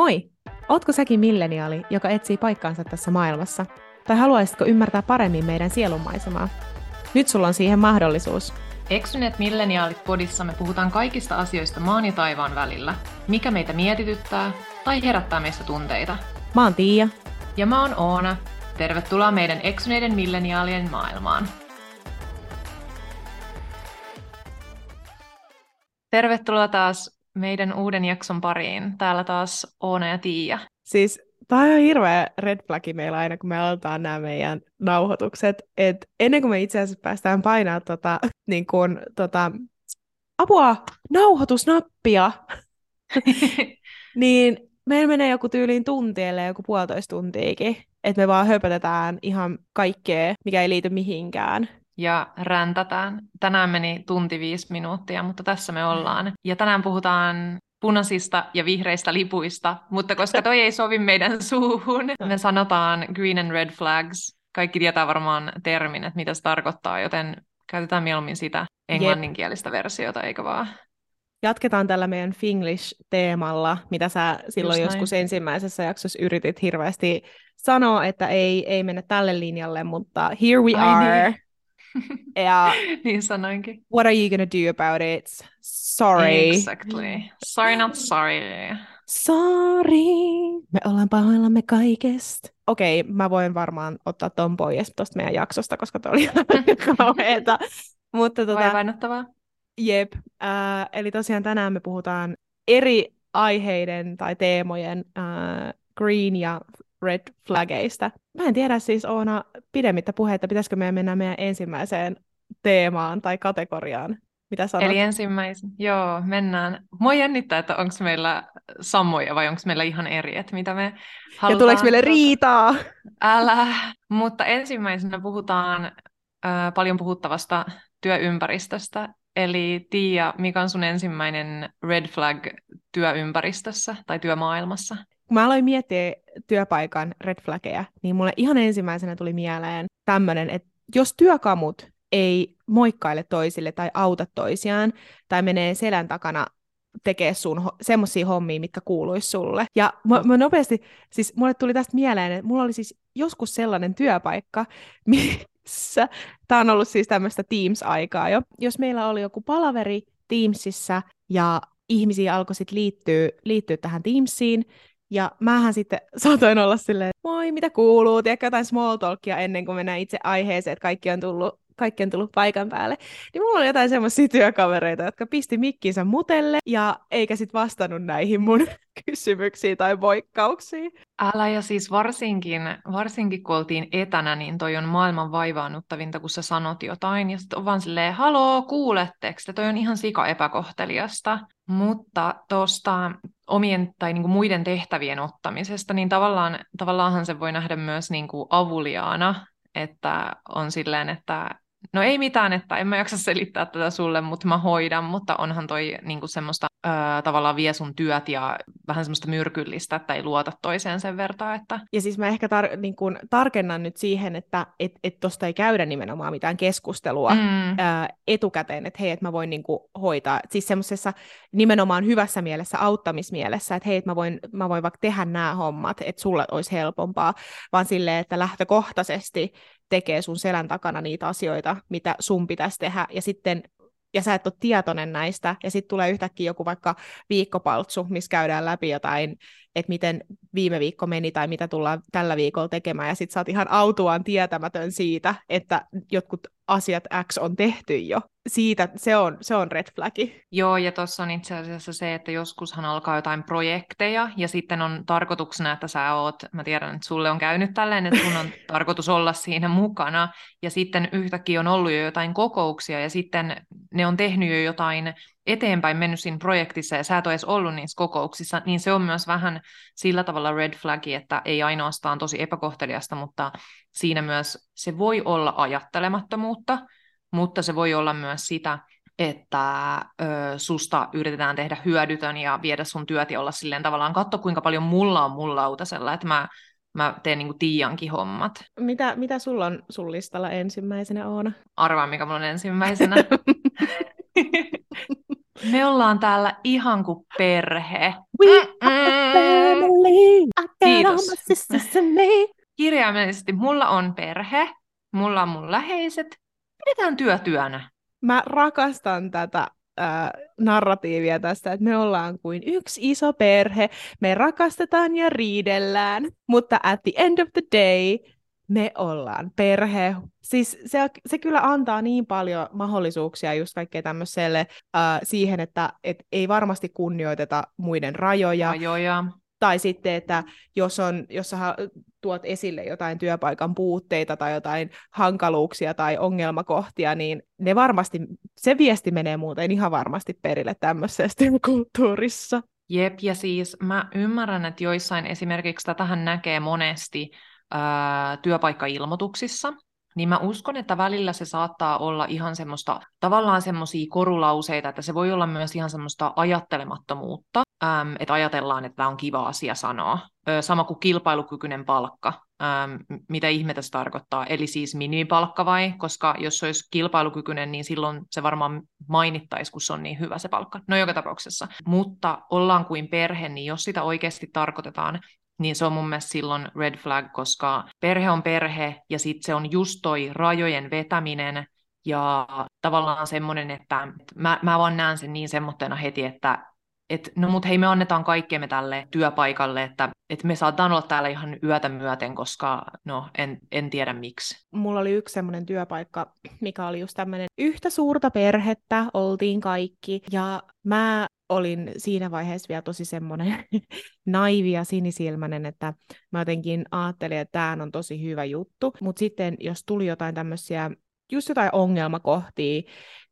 Moi! Ootko säkin milleniaali, joka etsii paikkaansa tässä maailmassa? Tai haluaisitko ymmärtää paremmin meidän sielunmaisemaa? Nyt sulla on siihen mahdollisuus. Eksyneet milleniaalit podissa me puhutaan kaikista asioista maan ja taivaan välillä. Mikä meitä mietityttää tai herättää meistä tunteita. Mä oon Tiia. Ja mä oon Oona. Tervetuloa meidän eksyneiden milleniaalien maailmaan. Tervetuloa taas meidän uuden jakson pariin. Täällä taas Oona ja Tiia. Siis tämä on ihan hirveä red flagi meillä aina, kun me aloitetaan nämä meidän nauhoitukset. Et ennen kuin me itse asiassa päästään painaa tota, niin kun, tota, apua, nauhoitusnappia, niin meillä menee joku tyyliin tuntielle joku puolitoista tuntiikin. Että me vaan höpötetään ihan kaikkea, mikä ei liity mihinkään ja räntätään. Tänään meni tunti viisi minuuttia, mutta tässä me ollaan. Ja tänään puhutaan punaisista ja vihreistä lipuista, mutta koska toi ei sovi meidän suuhun, me sanotaan green and red flags. Kaikki tietää varmaan termin, että mitä se tarkoittaa, joten käytetään mieluummin sitä englanninkielistä Jep. versiota, eikö vaan? Jatketaan tällä meidän Finglish-teemalla, mitä sä silloin Just joskus näin. ensimmäisessä jaksossa yritit hirveästi sanoa, että ei, ei mennä tälle linjalle, mutta here we Ai are. Niin. Ja niin sanoinkin. What are you gonna do about it? Sorry. Exactly. Sorry, not sorry. Sorry. Me ollaan pahoillamme kaikesta. Okei, okay, mä voin varmaan ottaa ton pois tuosta meidän jaksosta, koska toi oli kauheeta. Mutta tota, Vaivainottavaa. Jep. Äh, eli tosiaan tänään me puhutaan eri aiheiden tai teemojen äh, green ja red flageista. Mä en tiedä siis Oona pidemmittä puheita, pitäisikö meidän mennä meidän ensimmäiseen teemaan tai kategoriaan. Mitä sanot? Eli ensimmäisen, joo, mennään. Mua jännittää, että onko meillä samoja vai onko meillä ihan eri, että mitä me halutaan. Ja tuleeko meille riitaa? Älä, mutta ensimmäisenä puhutaan äh, paljon puhuttavasta työympäristöstä. Eli Tiia, mikä on sun ensimmäinen red flag työympäristössä tai työmaailmassa? Kun mä aloin miettiä työpaikan red flaggeja, niin mulle ihan ensimmäisenä tuli mieleen tämmöinen, että jos työkamut ei moikkaile toisille tai auta toisiaan, tai menee selän takana tekee sun ho- semmoisia hommia, mitkä kuuluisi sulle. Ja mä, mä nopeasti, siis mulle tuli tästä mieleen, että mulla oli siis joskus sellainen työpaikka, missä, tämä on ollut siis tämmöistä Teams-aikaa jo, jos meillä oli joku palaveri Teamsissa ja ihmisiä alkoi sitten liittyä, liittyä tähän Teamsiin, ja mähän sitten saatoin olla silleen, moi, mitä kuuluu, tiedätkö jotain small talkia ennen kuin mennään itse aiheeseen, että kaikki on tullut kaikki on tullut paikan päälle, niin mulla oli jotain semmoisia työkavereita, jotka pisti mikkinsä mutelle ja eikä sit vastannut näihin mun kysymyksiin tai voikkauksiin. Älä ja siis varsinkin, varsinkin kun oltiin etänä, niin toi on maailman vaivaannuttavinta, kun sä sanot jotain ja sitten on vaan silleen, haloo, kuuletteko? Toi on ihan sika epäkohteliasta. Mutta tuosta omien tai niin kuin muiden tehtävien ottamisesta, niin tavallaan, tavallaanhan se voi nähdä myös niin kuin avuliaana, että on silleen, että No ei mitään, että en mä jaksa selittää tätä sulle, mutta mä hoidan, mutta onhan toi niinku semmoista öö, tavallaan vie sun työt ja vähän semmoista myrkyllistä, että ei luota toiseen sen vertaa. Että... Ja siis mä ehkä tar- niin kun tarkennan nyt siihen, että et, et tosta ei käydä nimenomaan mitään keskustelua mm. öö, etukäteen, että hei, että mä voin niinku hoitaa. Siis semmoisessa nimenomaan hyvässä mielessä, auttamismielessä, että hei, että mä voin, mä voin vaikka tehdä nämä hommat, että sulle olisi helpompaa, vaan silleen, että lähtökohtaisesti tekee sun selän takana niitä asioita, mitä sun pitäisi tehdä, ja sitten ja sä et ole tietoinen näistä, ja sitten tulee yhtäkkiä joku vaikka viikkopaltsu, missä käydään läpi jotain, että miten viime viikko meni tai mitä tullaan tällä viikolla tekemään, ja sitten sä oot ihan autuaan tietämätön siitä, että jotkut asiat X on tehty jo. Siitä se on, se on red flagi. Joo, ja tuossa on itse asiassa se, että joskushan alkaa jotain projekteja, ja sitten on tarkoituksena, että sä oot, mä tiedän, että sulle on käynyt tälleen, että sun on tarkoitus olla siinä mukana, ja sitten yhtäkkiä on ollut jo jotain kokouksia, ja sitten ne on tehnyt jo jotain eteenpäin mennyt siinä projektissa, ja sä et ole edes ollut niissä kokouksissa, niin se on myös vähän sillä tavalla red flagi, että ei ainoastaan tosi epäkohteliasta, mutta siinä myös se voi olla ajattelemattomuutta, mutta se voi olla myös sitä, että ö, susta yritetään tehdä hyödytön ja viedä sun työt ja olla silleen tavallaan, katso kuinka paljon mulla on mun lautasella, että mä, mä teen niinku Tiiankin hommat. Mitä, mitä sulla on sun listalla ensimmäisenä, Oona? Arvaa, mikä mulla on ensimmäisenä. Me ollaan täällä ihan kuin perhe. We are Kiitos. Kirjaimellisesti mulla on perhe, mulla on mun läheiset, pidetään työtyönä. Mä rakastan tätä äh, narratiivia tästä, että me ollaan kuin yksi iso perhe, me rakastetaan ja riidellään, mutta at the end of the day me ollaan perhe. Siis se, se kyllä antaa niin paljon mahdollisuuksia just kaikkea tämmöiselle äh, siihen, että et ei varmasti kunnioiteta muiden rajoja. Rajoja. Tai sitten, että jos, on, jos sä tuot esille jotain työpaikan puutteita tai jotain hankaluuksia tai ongelmakohtia, niin ne varmasti, se viesti menee muuten ihan varmasti perille tämmöisessä kulttuurissa. Jep, ja siis mä ymmärrän, että joissain esimerkiksi tätähän näkee monesti ää, työpaikkailmoituksissa, niin mä uskon, että välillä se saattaa olla ihan semmoista, tavallaan semmoisia korulauseita, että se voi olla myös ihan semmoista ajattelemattomuutta, äm, että ajatellaan, että tämä on kiva asia sanoa. Ö, sama kuin kilpailukykyinen palkka, äm, mitä ihmettä se tarkoittaa, eli siis minimipalkka vai, koska jos se olisi kilpailukykyinen, niin silloin se varmaan mainittaisi, kun se on niin hyvä se palkka. No joka tapauksessa. Mutta ollaan kuin perhe, niin jos sitä oikeasti tarkoitetaan, niin se on mun mielestä silloin red flag, koska perhe on perhe ja sitten se on just toi rajojen vetäminen ja tavallaan semmoinen, että mä, mä vaan näen sen niin semmoitteena heti, että et, no mut hei, me annetaan kaikkemme tälle työpaikalle, että et me saadaan olla täällä ihan yötä myöten, koska no en, en tiedä miksi. Mulla oli yksi semmoinen työpaikka, mikä oli just tämmöinen yhtä suurta perhettä, oltiin kaikki, ja mä olin siinä vaiheessa vielä tosi semmoinen naivi ja sinisilmäinen, että mä jotenkin ajattelin, että tämä on tosi hyvä juttu, mutta sitten jos tuli jotain tämmöisiä just jotain ongelmakohtia,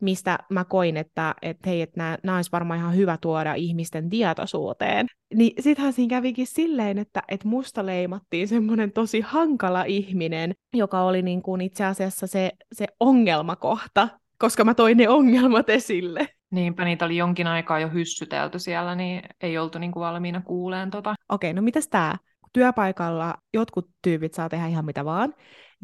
mistä mä koin, että, että hei, että nämä olisi varmaan ihan hyvä tuoda ihmisten tietoisuuteen. Niin sittenhän siinä kävikin silleen, että, että musta leimattiin semmoinen tosi hankala ihminen, joka oli niin kuin itse asiassa se, se ongelmakohta, koska mä toin ne ongelmat esille. Niinpä niitä oli jonkin aikaa jo hyssytelty siellä, niin ei oltu niin kuin valmiina kuuleen tota. Okei, no mitäs tää? Työpaikalla jotkut tyypit saa tehdä ihan mitä vaan,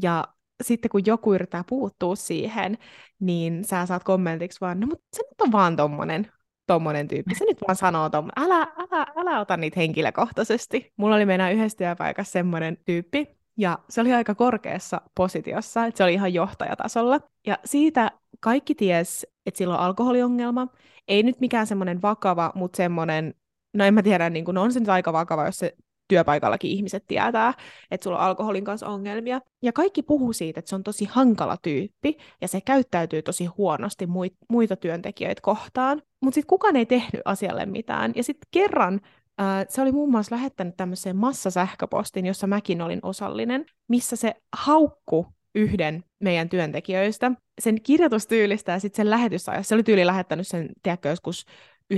ja sitten kun joku yrittää puuttua siihen, niin sä saat kommentiksi vaan, no mutta se nyt on vaan tommonen, tommonen tyyppi. Se nyt vaan sanoo tommonen. Älä, älä, älä ota niitä henkilökohtaisesti. Mulla oli mennä yhdessä työpaikassa semmoinen tyyppi, ja se oli aika korkeassa positiossa, että se oli ihan johtajatasolla. Ja siitä kaikki ties, että sillä on alkoholiongelma. Ei nyt mikään semmoinen vakava, mutta semmoinen, no en mä tiedä, niin kun on se nyt aika vakava, jos se työpaikallakin ihmiset tietää, että sulla on alkoholin kanssa ongelmia. Ja kaikki puhuu siitä, että se on tosi hankala tyyppi, ja se käyttäytyy tosi huonosti muita työntekijöitä kohtaan. Mutta sitten kukaan ei tehnyt asialle mitään. Ja sitten kerran äh, se oli muun muassa lähettänyt tämmöiseen massasähköpostin, jossa mäkin olin osallinen, missä se haukku yhden meidän työntekijöistä. Sen kirjoitustyylistä ja sitten sen lähetysajassa, se oli tyyli lähettänyt sen, tiedätkö, joskus 11-12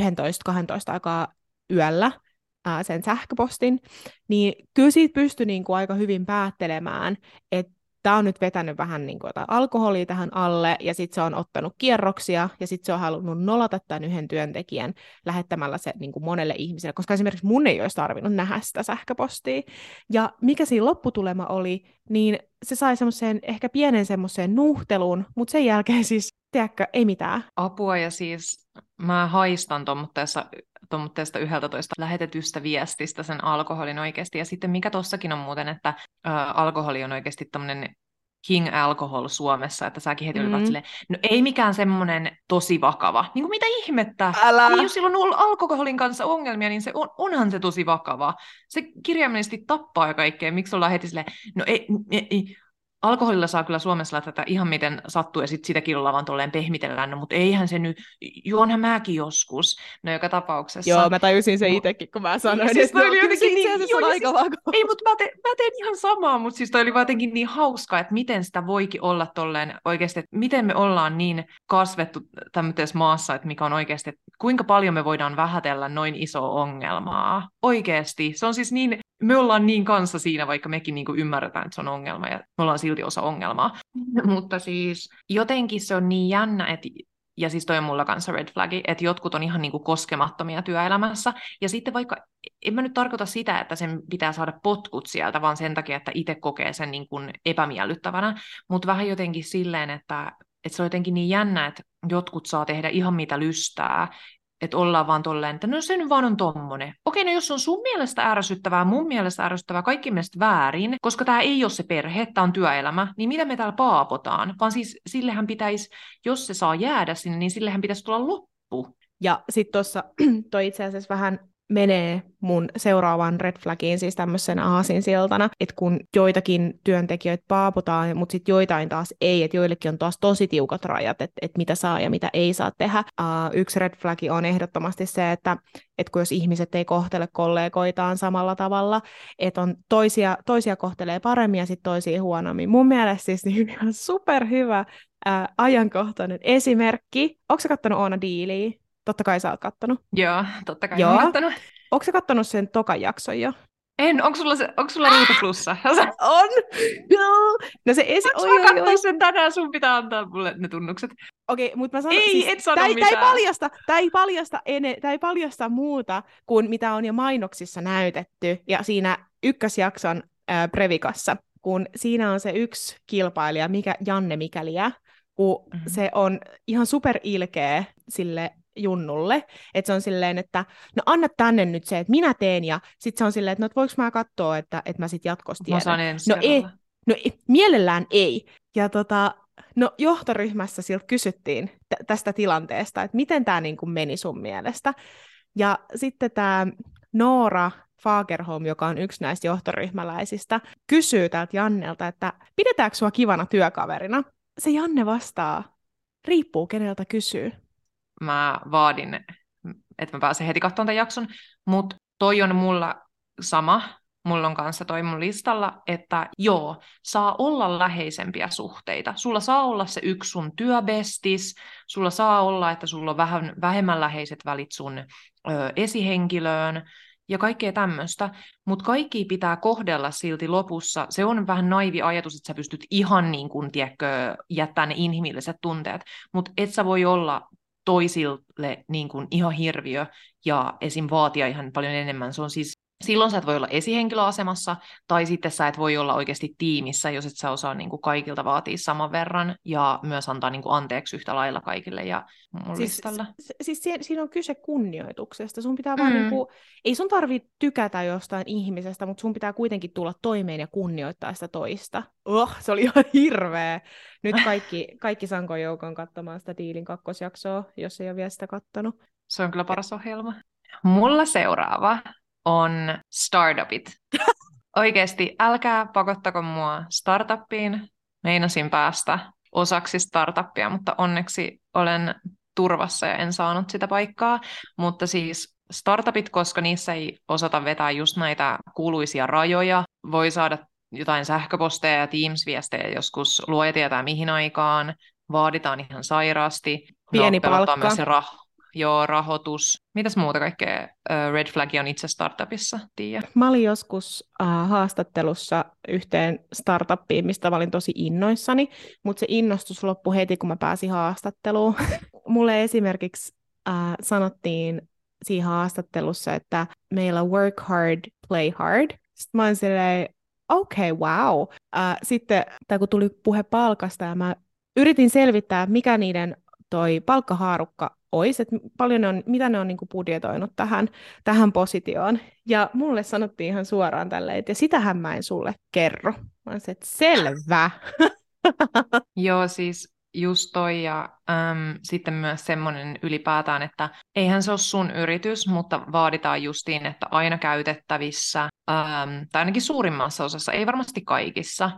aikaa yöllä, ää, sen sähköpostin, niin kyllä siitä pystyi niin kuin aika hyvin päättelemään, että tämä on nyt vetänyt vähän niin kuin alkoholia tähän alle, ja sitten se on ottanut kierroksia, ja sitten se on halunnut nolata tämän yhden työntekijän lähettämällä se niin kuin monelle ihmiselle, koska esimerkiksi mun ei olisi tarvinnut nähdä sitä sähköpostia. Ja mikä siinä lopputulema oli, niin se sai semmoiseen ehkä pienen semmoiseen nuhtelun, mutta sen jälkeen siis, tiedätkö, ei mitään. Apua, ja siis mä haistan tuommoitteessa tuommoitteesta 11 lähetetystä viestistä sen alkoholin oikeasti. Ja sitten mikä tossakin on muuten, että ä, alkoholi on oikeasti tämmöinen king alcohol Suomessa, että säkin heti mm. olivat silleen, no ei mikään semmoinen tosi vakava. Niin kuin mitä ihmettä? Älä. Niin jos silloin on ollut alkoholin kanssa ongelmia, niin se on, onhan se tosi vakava. Se kirjaimellisesti tappaa ja kaikkea. Miksi ollaan heti silleen, no ei, ei, ei alkoholilla saa kyllä Suomessa tätä ihan miten sattuu, ja sitten sitäkin ollaan vaan tolleen pehmitellään, no, mutta eihän se nyt, juonhan mäkin joskus, no joka tapauksessa. Joo, mä tajusin se itsekin, kun mä sanoin, siis että oli jotenkin niin, joo, aika siis, Ei, mutta mä, te, mä teen ihan samaa, mutta siis toi oli vaan jotenkin niin hauska, että miten sitä voikin olla tolleen oikeasti, että miten me ollaan niin kasvettu tämmöisessä maassa, että mikä on oikeasti, että kuinka paljon me voidaan vähätellä noin iso ongelmaa. Oikeasti, se on siis niin me ollaan niin kanssa siinä, vaikka mekin niin kuin ymmärretään, että se on ongelma ja me ollaan silti osa ongelmaa. Mutta siis jotenkin se on niin jännä, että ja siis toi on mulla kanssa red flagi, että jotkut on ihan niin kuin koskemattomia työelämässä. Ja sitten vaikka, en mä nyt tarkoita sitä, että sen pitää saada potkut sieltä, vaan sen takia, että itse kokee sen niin kuin epämiellyttävänä, mutta vähän jotenkin silleen, että, että se on jotenkin niin jännä, että jotkut saa tehdä ihan mitä lystää, että ollaan vaan tolleen, että no se nyt vaan on tommonen. Okei, no jos on sun mielestä ärsyttävää, mun mielestä ärsyttävää, kaikki mielestä väärin, koska tämä ei ole se perhe, tämä on työelämä, niin mitä me täällä paapotaan? Vaan siis sillehän pitäisi, jos se saa jäädä sinne, niin sillehän pitäisi tulla loppu. Ja sitten tuossa toi itse asiassa vähän menee mun seuraavaan red flagiin, siis tämmöisenä aasinsiltana, että kun joitakin työntekijöitä paaputaan, mutta sitten joitain taas ei, että joillekin on taas tosi tiukat rajat, että, että mitä saa ja mitä ei saa tehdä. Uh, yksi red flagi on ehdottomasti se, että, että kun jos ihmiset ei kohtele kollegoitaan samalla tavalla, että on toisia, toisia kohtelee paremmin ja sitten toisia huonommin. Mun mielestä siis niin ihan superhyvä uh, ajankohtainen esimerkki. Onko sä kattonut Oona Diiliä? Totta kai sä oot kattonut. Joo, totta kai Joo. olen kattonut. Onko sä kattonut sen tokan jakson jo? En, onko sulla, se, onko sulla Ruutu Plussa? on! No, no se esi... Onko oi, oi, oi. sen tänään, sun pitää antaa mulle ne tunnukset. Okei, okay, mutta mä sanon, ei, siis, et sano tää, mitään. Tää ei, paljasta, tää, ei paljasta ene, tää ei paljasta muuta kuin mitä on jo mainoksissa näytetty ja siinä ykkösjakson äh, Previkassa, kun siinä on se yksi kilpailija, mikä, Janne Mikäliä, kun mm-hmm. se on ihan super ilkeä sille junnulle, että se on silleen, että no anna tänne nyt se, että minä teen, ja sitten se on silleen, että no voiko mä katsoa, että, että mä sitten jatkossa tiedän. no ei, no ei, mielellään ei. Ja tota, no johtoryhmässä siltä kysyttiin t- tästä tilanteesta, että miten tämä niinku meni sun mielestä. Ja sitten tämä Noora Fagerholm, joka on yksi näistä johtoryhmäläisistä, kysyy täältä Jannelta, että pidetäänkö sua kivana työkaverina? Se Janne vastaa, riippuu keneltä kysyy mä vaadin, että mä pääsen heti katsomaan tämän jakson, mutta toi on mulla sama, mulla on kanssa toi mun listalla, että joo, saa olla läheisempiä suhteita. Sulla saa olla se yksi sun työbestis, sulla saa olla, että sulla on vähän vähemmän läheiset välit sun ö, esihenkilöön, ja kaikkea tämmöistä, mutta kaikki pitää kohdella silti lopussa. Se on vähän naivi ajatus, että sä pystyt ihan niin kuin, tiedätkö, jättää ne inhimilliset tunteet, mutta et sä voi olla toisille niin kuin ihan hirviö ja esim. vaatia ihan paljon enemmän. Se on siis silloin sä et voi olla esihenkilöasemassa, tai sitten sä et voi olla oikeasti tiimissä, jos et sä osaa niin kuin kaikilta vaatia saman verran, ja myös antaa niin kuin anteeksi yhtä lailla kaikille ja siis, siis siinä on kyse kunnioituksesta. Sun pitää mm. vaan niin kuin, ei sun tarvitse tykätä jostain ihmisestä, mutta sun pitää kuitenkin tulla toimeen ja kunnioittaa sitä toista. Oh, se oli ihan hirveä. Nyt kaikki, kaikki Sanko joukon katsomaan sitä Diilin kakkosjaksoa, jos ei ole vielä sitä kattonut. Se on kyllä paras ohjelma. Mulla seuraava on startupit. Oikeasti, älkää pakottako mua startuppiin. Meinasin päästä osaksi startuppia, mutta onneksi olen turvassa ja en saanut sitä paikkaa. Mutta siis startupit, koska niissä ei osata vetää just näitä kuuluisia rajoja, voi saada jotain sähköposteja ja Teams-viestejä joskus luoja tietää mihin aikaan, vaaditaan ihan sairaasti. Pieni no, palkka. myös se rah- Joo, rahoitus. Mitäs muuta kaikkea Red Flag on itse startupissa, Tiia? Mä olin joskus uh, haastattelussa yhteen startuppiin, mistä mä olin tosi innoissani, mutta se innostus loppui heti, kun mä pääsin haastatteluun. Mulle esimerkiksi uh, sanottiin siinä haastattelussa, että meillä work hard, play hard. Sitten mä olin silleen, okei, okay, wow. Uh, sitten, tai kun tuli puhe palkasta, ja mä yritin selvittää, mikä niiden toi palkkahaarukka olisi, että paljon ne on, mitä ne on niin budjetoinut tähän, tähän positioon. Ja mulle sanottiin ihan suoraan tälleen, että sitähän mä en sulle kerro. Mä olisin, että selvä. Joo, siis just toi ja äm, sitten myös semmoinen ylipäätään, että eihän se ole sun yritys, mutta vaaditaan justiin, että aina käytettävissä, äm, tai ainakin suurimmassa osassa, ei varmasti kaikissa,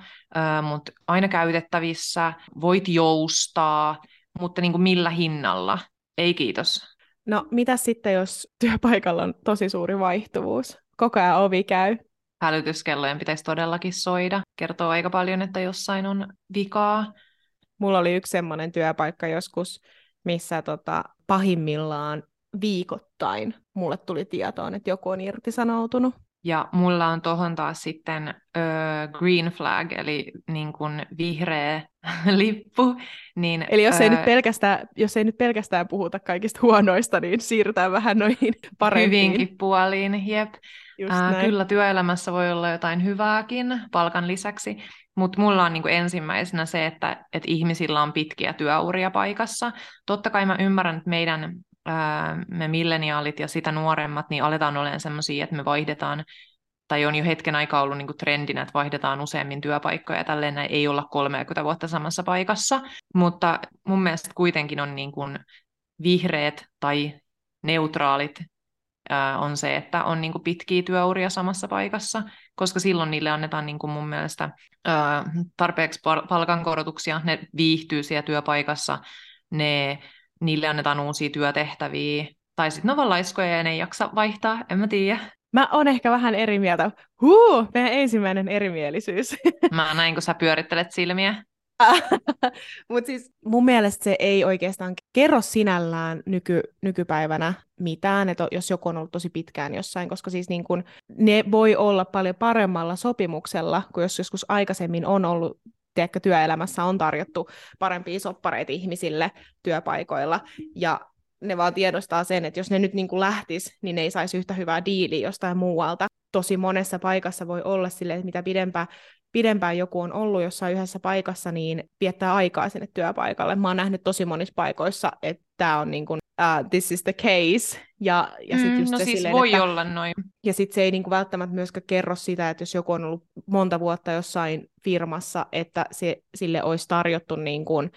mutta aina käytettävissä, voit joustaa, mutta niin kuin millä hinnalla. Ei kiitos. No mitä sitten, jos työpaikalla on tosi suuri vaihtuvuus? Koko ajan ovi käy. Hälytyskellojen pitäisi todellakin soida. Kertoo aika paljon, että jossain on vikaa. Mulla oli yksi semmoinen työpaikka joskus, missä tota, pahimmillaan viikoittain mulle tuli tietoon, että joku on irtisanoutunut. Ja mulla on tuohon taas sitten ö, green flag, eli niin kuin vihreä lippu. Niin, eli jos, ö, ei nyt pelkästään, jos ei nyt pelkästään puhuta kaikista huonoista, niin siirrytään vähän noihin parempiin. Hyvinkin puoliin, jep. Äh, kyllä työelämässä voi olla jotain hyvääkin palkan lisäksi, mutta mulla on niinku ensimmäisenä se, että et ihmisillä on pitkiä työuria paikassa. Totta kai mä ymmärrän, että meidän me milleniaalit ja sitä nuoremmat, niin aletaan olemaan sellaisia, että me vaihdetaan tai on jo hetken aikaa ollut niin kuin trendinä, että vaihdetaan useammin työpaikkoja ja tälleen ei olla 30 vuotta samassa paikassa, mutta mun mielestä kuitenkin on niin kuin vihreät tai neutraalit on se, että on niin kuin pitkiä työuria samassa paikassa, koska silloin niille annetaan niin kuin mun mielestä tarpeeksi palkankorotuksia, ne viihtyy siellä työpaikassa, ne, niille annetaan uusia työtehtäviä, tai sitten ne ovat laiskoja ja ne ei jaksa vaihtaa, en mä tiedä. Mä oon ehkä vähän eri mieltä. Huu, meidän ensimmäinen erimielisyys. Mä näin, kun sä pyörittelet silmiä. Mutta siis mun mielestä se ei oikeastaan kerro sinällään nyky, nykypäivänä mitään, että jos joku on ollut tosi pitkään jossain, koska siis niin kun, ne voi olla paljon paremmalla sopimuksella, kuin jos joskus aikaisemmin on ollut tiedätkö, työelämässä on tarjottu parempia soppareita ihmisille työpaikoilla, ja ne vaan tiedostaa sen, että jos ne nyt niin kuin lähtis, niin ne ei saisi yhtä hyvää diiliä jostain muualta. Tosi monessa paikassa voi olla sille, että mitä pidempään, pidempään joku on ollut jossain yhdessä paikassa, niin viettää aikaa sinne työpaikalle. Mä oon nähnyt tosi monissa paikoissa, että tämä on niin kuin, uh, this is the case. Ja, ja sit mm, just no se siis silleen, voi että, olla noin. Ja sitten se ei niin kuin välttämättä myöskään kerro sitä, että jos joku on ollut monta vuotta jossain firmassa, että se, sille olisi tarjottu niin kuin,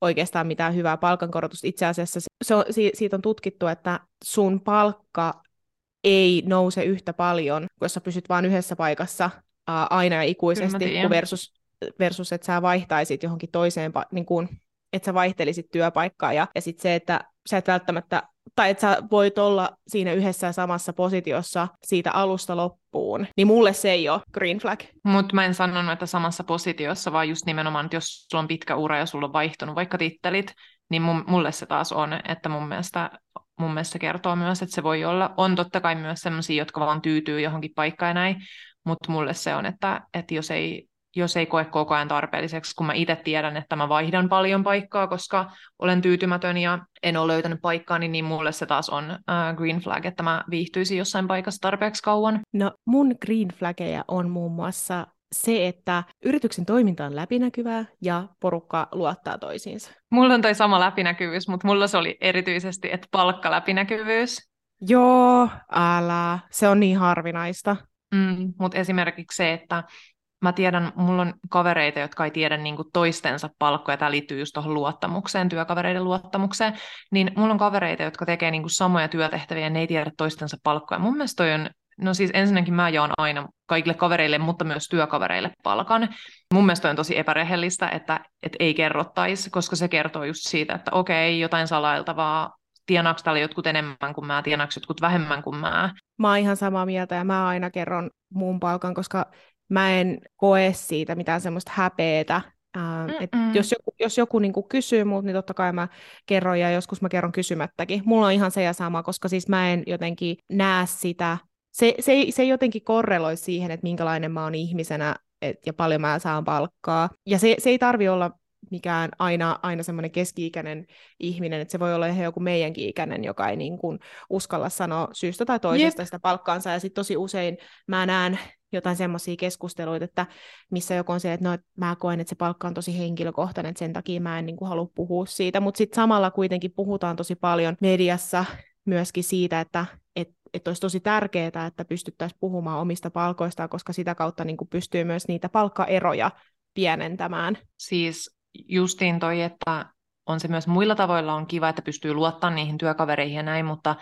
oikeastaan mitään hyvää palkankorotusta. Itse asiassa se on, siitä on tutkittu, että sun palkka ei nouse yhtä paljon, jos sä pysyt vain yhdessä paikassa ää, aina ja ikuisesti, versus, versus että sä vaihtaisit johonkin toiseen, niin kuin, että sä vaihtelisit työpaikkaa. Ja, ja sitten se, että sä et välttämättä tai että sä voit olla siinä yhdessä ja samassa positiossa siitä alusta loppuun, niin mulle se ei ole green flag. Mutta mä en sanonut, että samassa positiossa, vaan just nimenomaan, että jos sulla on pitkä ura ja sulla on vaihtunut vaikka tittelit, niin mulle se taas on, että mun mielestä, mun mielestä kertoo myös, että se voi olla. On totta kai myös sellaisia, jotka vaan tyytyy johonkin paikkaan ja näin, mutta mulle se on, että, että jos ei jos ei koe koko ajan tarpeelliseksi, kun mä itse tiedän, että mä vaihdan paljon paikkaa, koska olen tyytymätön ja en ole löytänyt paikkaa, niin, niin mulle se taas on uh, green flag, että mä viihtyisin jossain paikassa tarpeeksi kauan. No mun green flageja on muun muassa se, että yrityksen toiminta on läpinäkyvää ja porukka luottaa toisiinsa. Mulla on toi sama läpinäkyvyys, mutta mulla se oli erityisesti, että palkkaläpinäkyvyys. Joo, älä. Se on niin harvinaista. Mm, mutta esimerkiksi se, että mä tiedän, mulla on kavereita, jotka ei tiedä niin toistensa palkkoja, tämä liittyy just tuohon luottamukseen, työkavereiden luottamukseen, niin mulla on kavereita, jotka tekee niin samoja työtehtäviä ja ne ei tiedä toistensa palkkoja. Mun mielestä toi on, no siis ensinnäkin mä jaan aina kaikille kavereille, mutta myös työkavereille palkan. Mun mielestä on tosi epärehellistä, että, että ei kerrottaisi, koska se kertoo just siitä, että okei, jotain salailtavaa, tienaako täällä jotkut enemmän kuin mä, tienaako jotkut vähemmän kuin mä. Mä oon ihan samaa mieltä ja mä aina kerron muun palkan, koska mä en koe siitä mitään semmoista häpeetä. Ähm, et jos joku, jos joku niinku kysyy mut, niin totta kai mä kerron, ja joskus mä kerron kysymättäkin. Mulla on ihan se ja sama, koska siis mä en jotenkin näe sitä, se, se, ei, se ei jotenkin korreloi siihen, että minkälainen mä oon ihmisenä et, ja paljon mä saan palkkaa. Ja se, se ei tarvi olla mikään aina, aina semmoinen keski-ikäinen ihminen, että se voi olla ihan joku meidänkin ikäinen, joka ei niin kuin uskalla sanoa syystä tai toisesta Jep. sitä palkkaansa, ja sitten tosi usein mä näen jotain semmoisia keskusteluita, että missä joku on se, että no, mä koen, että se palkka on tosi henkilökohtainen, että sen takia mä en niin kuin, halua puhua siitä, mutta sitten samalla kuitenkin puhutaan tosi paljon mediassa myöskin siitä, että et, et olisi tosi tärkeää, että pystyttäisiin puhumaan omista palkoista, koska sitä kautta niin kuin, pystyy myös niitä palkkaeroja pienentämään. Siis justiin toi, että on se myös muilla tavoilla on kiva, että pystyy luottamaan niihin työkavereihin ja näin, mutta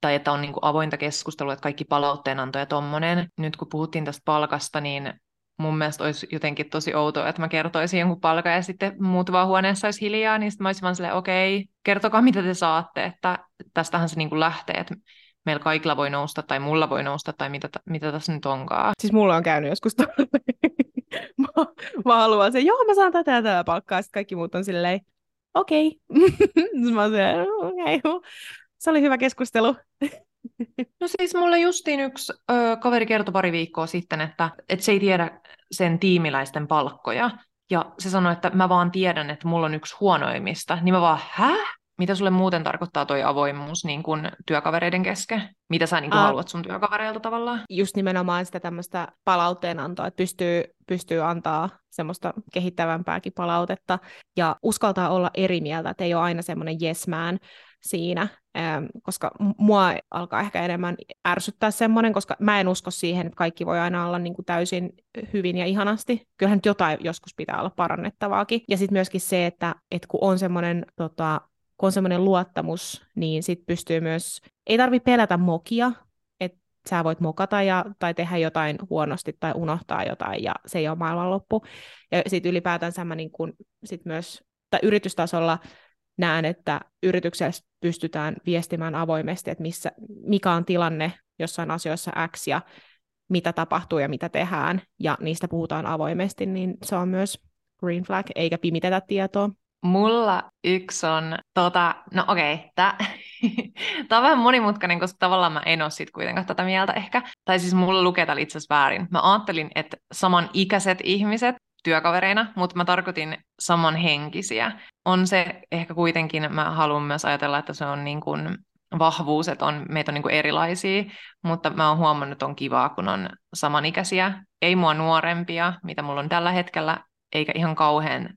tai että on niin kuin avointa keskustelua, että kaikki palautteenanto ja tommonen. Nyt kun puhuttiin tästä palkasta, niin mun mielestä olisi jotenkin tosi outoa, että mä kertoisin jonkun palkan ja sitten muut vaan huoneessa olisi hiljaa, niin sitten mä olisin vaan silleen, okei, okay, kertokaa mitä te saatte, että tästähän se niin kuin lähtee, että meillä kaikilla voi nousta tai mulla voi nousta tai mitä, mitä tässä nyt onkaan. Siis mulla on käynyt joskus mä, mä haluan se, joo mä saan tätä ja tätä palkkaa, sitten kaikki muut on silleen, okei. Okay. mä oon okei. Okay. Se oli hyvä keskustelu. No siis mulle justiin yksi ö, kaveri kertoi pari viikkoa sitten, että, että se ei tiedä sen tiimiläisten palkkoja. Ja se sanoi, että mä vaan tiedän, että mulla on yksi huonoimmista. Niin mä vaan, häh? Mitä sulle muuten tarkoittaa toi avoimuus niin kun työkavereiden kesken? Mitä sä niin kun, haluat sun työkavereilta tavallaan? Just nimenomaan sitä tämmöistä palautteenantoa, että pystyy, pystyy antaa semmoista kehittävämpääkin palautetta ja uskaltaa olla eri mieltä, että ei ole aina semmoinen yes man, siinä, koska mua alkaa ehkä enemmän ärsyttää semmoinen, koska mä en usko siihen, että kaikki voi aina olla niin kuin täysin hyvin ja ihanasti. Kyllähän jotain joskus pitää olla parannettavaakin. Ja sitten myöskin se, että, että kun on semmoinen tota, kun semmoinen luottamus, niin sit pystyy myös, ei tarvi pelätä mokia, että sä voit mokata ja, tai tehdä jotain huonosti tai unohtaa jotain ja se ei ole maailmanloppu. Ja sitten ylipäätänsä mä niin kun, sit myös, tai yritystasolla näen, että yrityksessä pystytään viestimään avoimesti, että missä, mikä on tilanne jossain asioissa X ja mitä tapahtuu ja mitä tehdään, ja niistä puhutaan avoimesti, niin se on myös green flag, eikä pimitetä tietoa. Mulla yksi on, tota, no okei, okay, tämä on vähän monimutkainen, koska tavallaan mä en ole sit kuitenkaan tätä mieltä ehkä. Tai siis mulla lukee täällä itse asiassa väärin. Mä ajattelin, että samanikäiset ihmiset työkavereina, mutta mä tarkoitin samanhenkisiä. On se ehkä kuitenkin, mä haluan myös ajatella, että se on niin kuin vahvuus, että on, meitä on niin kuin erilaisia, mutta mä oon huomannut, että on kivaa, kun on samanikäisiä. Ei mua nuorempia, mitä mulla on tällä hetkellä, eikä ihan kauhean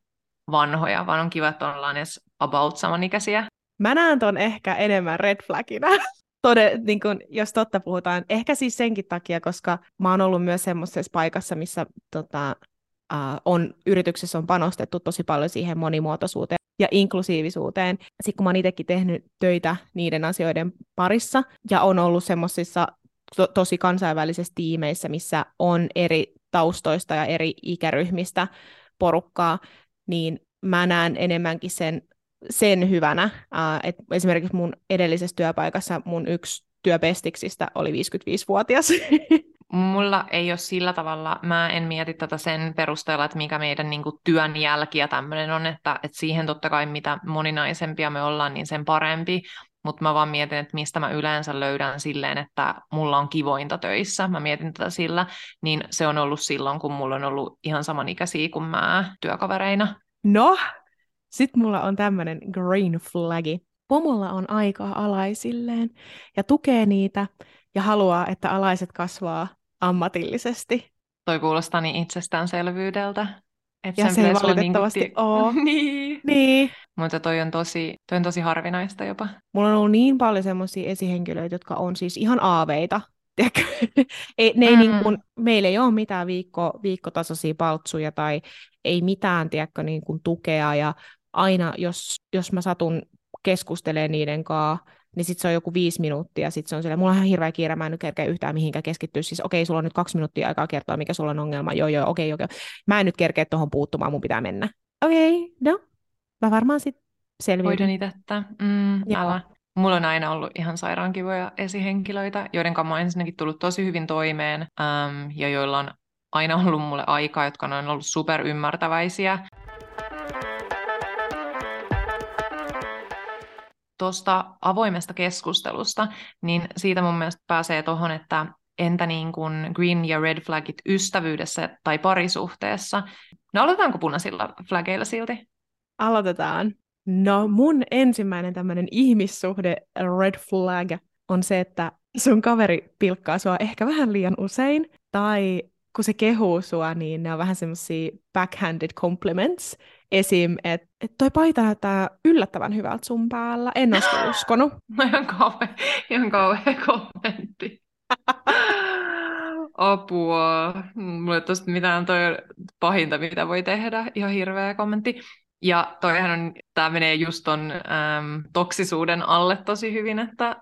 vanhoja, vaan on kiva, että ollaan edes about samanikäisiä. Mä näen ton ehkä enemmän red flagina. Tode, niin kun, jos totta puhutaan. Ehkä siis senkin takia, koska mä oon ollut myös semmoisessa paikassa, missä tota, on, yrityksessä on panostettu tosi paljon siihen monimuotoisuuteen ja inklusiivisuuteen. Sitten kun mä oon itsekin tehnyt töitä niiden asioiden parissa ja on ollut semmoisissa to- tosi kansainvälisissä tiimeissä, missä on eri taustoista ja eri ikäryhmistä porukkaa, niin mä näen enemmänkin sen, sen hyvänä. Uh, et esimerkiksi mun edellisessä työpaikassa mun yksi työpestiksistä oli 55-vuotias. Mulla ei ole sillä tavalla, mä en mieti tätä sen perusteella, että mikä meidän niin kuin, työn jälki ja tämmöinen on, että, että siihen totta kai mitä moninaisempia me ollaan, niin sen parempi, mutta mä vaan mietin, että mistä mä yleensä löydän silleen, että mulla on kivointa töissä, mä mietin tätä sillä, niin se on ollut silloin, kun mulla on ollut ihan samanikäisiä kuin mä työkavereina. No, sit mulla on tämmönen green flagi. Pomolla on aikaa alaisilleen ja tukee niitä ja haluaa, että alaiset kasvaa ammatillisesti. Toi kuulostaa niin itsestäänselvyydeltä. Että ja se ei valitettavasti niin... ole. niin. niin. Mutta toi on, tosi, toi on tosi harvinaista jopa. Mulla on ollut niin paljon semmoisia esihenkilöitä, jotka on siis ihan aaveita. ei, ne ei mm. niin kuin, meillä ei ole mitään viikko, viikkotasoisia paltsuja tai ei mitään tiedätkö, niin kuin tukea. Ja aina, jos, jos mä satun keskustelemaan niiden kanssa, niin sitten se on joku viisi minuuttia, sitten se on silleen, mulla on ihan hirveä kiire, mä en nyt kerkeä yhtään mihinkään keskittyä, siis okei, sulla on nyt kaksi minuuttia aikaa kertoa, mikä sulla on ongelma, joo joo, okei, okei, mä en nyt kerkeä tuohon puuttumaan, mun pitää mennä. Okei, no, mä varmaan sitten selviän. Hoidan että mm, älä. Mulla on aina ollut ihan sairaankivoja esihenkilöitä, joiden kanssa mä oon ensinnäkin tullut tosi hyvin toimeen, äm, ja joilla on aina ollut mulle aikaa, jotka on ollut superymmärtäväisiä. Tuosta avoimesta keskustelusta, niin siitä mun mielestä pääsee tuohon, että entä niin kuin green ja red flagit ystävyydessä tai parisuhteessa? No aloitetaanko punaisilla flageilla silti? Aloitetaan. No mun ensimmäinen tämmöinen ihmissuhde red flag on se, että sun kaveri pilkkaa sua ehkä vähän liian usein, tai kun se kehuu sua, niin ne on vähän semmoisia backhanded compliments. Esim, että et toi paita näyttää yllättävän hyvältä sun päällä. En olisi uskonut. No ihan kauhean, ihan kauhean kommentti. Apua. Mulla ei mitään toi pahinta, mitä voi tehdä. Ihan hirveä kommentti. Ja toihan on, tämä menee just ton äm, toksisuuden alle tosi hyvin, että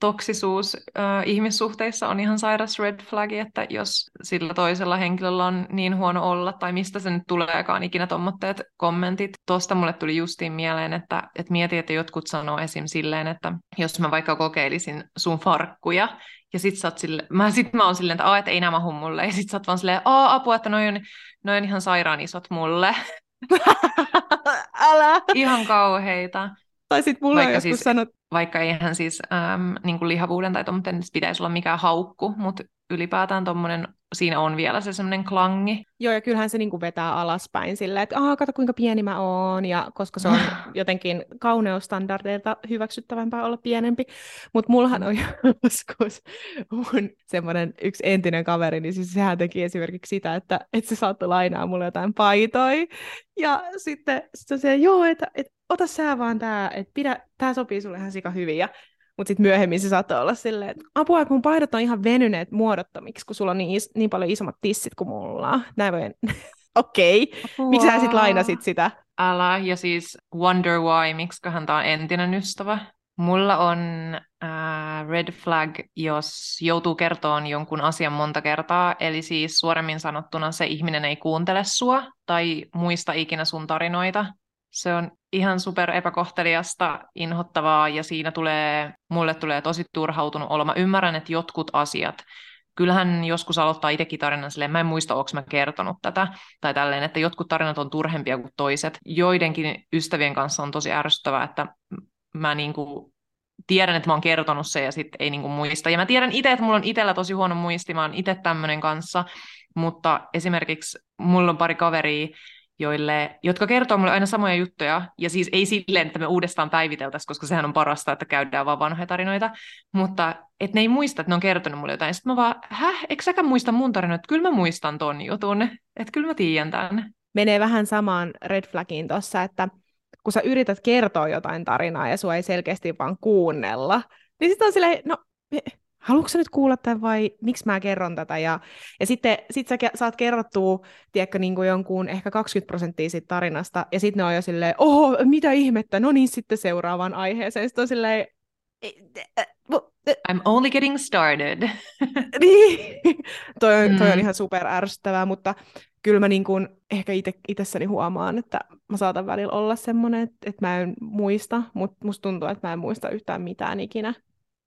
toksisuus äh, ihmissuhteissa on ihan sairas red flagi, että jos sillä toisella henkilöllä on niin huono olla, tai mistä se nyt tuleekaan ikinä tuommoitteet kommentit. Tuosta mulle tuli justiin mieleen, että, että mieti, että jotkut sanoo esim. silleen, että jos mä vaikka kokeilisin sun farkkuja, ja sit sä oot sille, mä, sit mä oon silleen, että, että ei nämä mulle, ja sit sä oot vaan silleen, apua, että noin on, noi on ihan sairaan isot mulle. Älä! Ihan kauheita. Tai sitten mulla vaikka siis, sanot... Vaikka eihän siis äm, niin kuin lihavuuden tai tuommoinen pitäisi olla mikään haukku, mutta ylipäätään tuommoinen, siinä on vielä se semmoinen klangi. Joo, ja kyllähän se niinku vetää alaspäin silleen, että aah, kato kuinka pieni mä oon, ja koska se on jotenkin kauneusstandardeilta hyväksyttävämpää olla pienempi. Mutta mullahan on joskus mun semmoinen yksi entinen kaveri, niin siis sehän teki esimerkiksi sitä, että, että se saattoi lainaa mulle jotain paitoja, ja sitten se, se joo, että, että ota sä vaan tää, että pidä, tää sopii sulle ihan sika hyvin. Ja, mutta sitten myöhemmin se saattoi olla silleen, että apua, kun paidat on ihan venyneet muodottomiksi, kun sulla on niin, is, niin paljon isommat tissit kuin mulla. Näin voi... Okei. Okay. Miksi sä sitten lainasit sitä? Älä, ja siis wonder why, miksiköhän tämä on entinen ystävä. Mulla on äh, red flag, jos joutuu kertoon jonkun asian monta kertaa, eli siis suoremmin sanottuna se ihminen ei kuuntele sua tai muista ikinä sun tarinoita. Se on ihan super epäkohteliasta, inhottavaa ja siinä tulee, mulle tulee tosi turhautunut olo. Mä ymmärrän, että jotkut asiat, kyllähän joskus aloittaa itsekin tarinan silleen, mä en muista, onko mä kertonut tätä, tai tälleen, että jotkut tarinat on turhempia kuin toiset. Joidenkin ystävien kanssa on tosi ärsyttävää, että mä niinku tiedän, että mä oon kertonut se ja sitten ei niinku muista. Ja mä tiedän itse, että mulla on itsellä tosi huono muisti, mä oon itse tämmöinen kanssa, mutta esimerkiksi mulla on pari kaveria, joille, jotka kertoo mulle aina samoja juttuja, ja siis ei silleen, että me uudestaan päiviteltäisiin, koska sehän on parasta, että käydään vaan vanhoja tarinoita, mutta että ne ei muista, että ne on kertonut mulle jotain. Sitten mä vaan, häh, eikö säkään muista mun tarinoita? Kyllä mä muistan ton jutun, että kyllä mä tiedän tämän. Menee vähän samaan red flagiin tuossa, että kun sä yrität kertoa jotain tarinaa ja sua ei selkeästi vaan kuunnella, niin sitten on silleen, no haluatko nyt kuulla tämän vai miksi mä kerron tätä? Ja, ja sitten sit sä saat kerrottua, tiedätkö, niin kuin jonkun ehkä 20 prosenttia siitä tarinasta, ja sitten ne on jo silleen, oho, mitä ihmettä, no niin, sitten seuraavaan aiheeseen. Sitten on silleen, I'm only getting started. niin, toi on, toi on mm. ihan super ärsyttävää, mutta kyllä mä niin kuin ehkä ite, itsessäni huomaan, että mä saatan välillä olla semmoinen, että, että mä en muista, mutta musta tuntuu, että mä en muista yhtään mitään ikinä.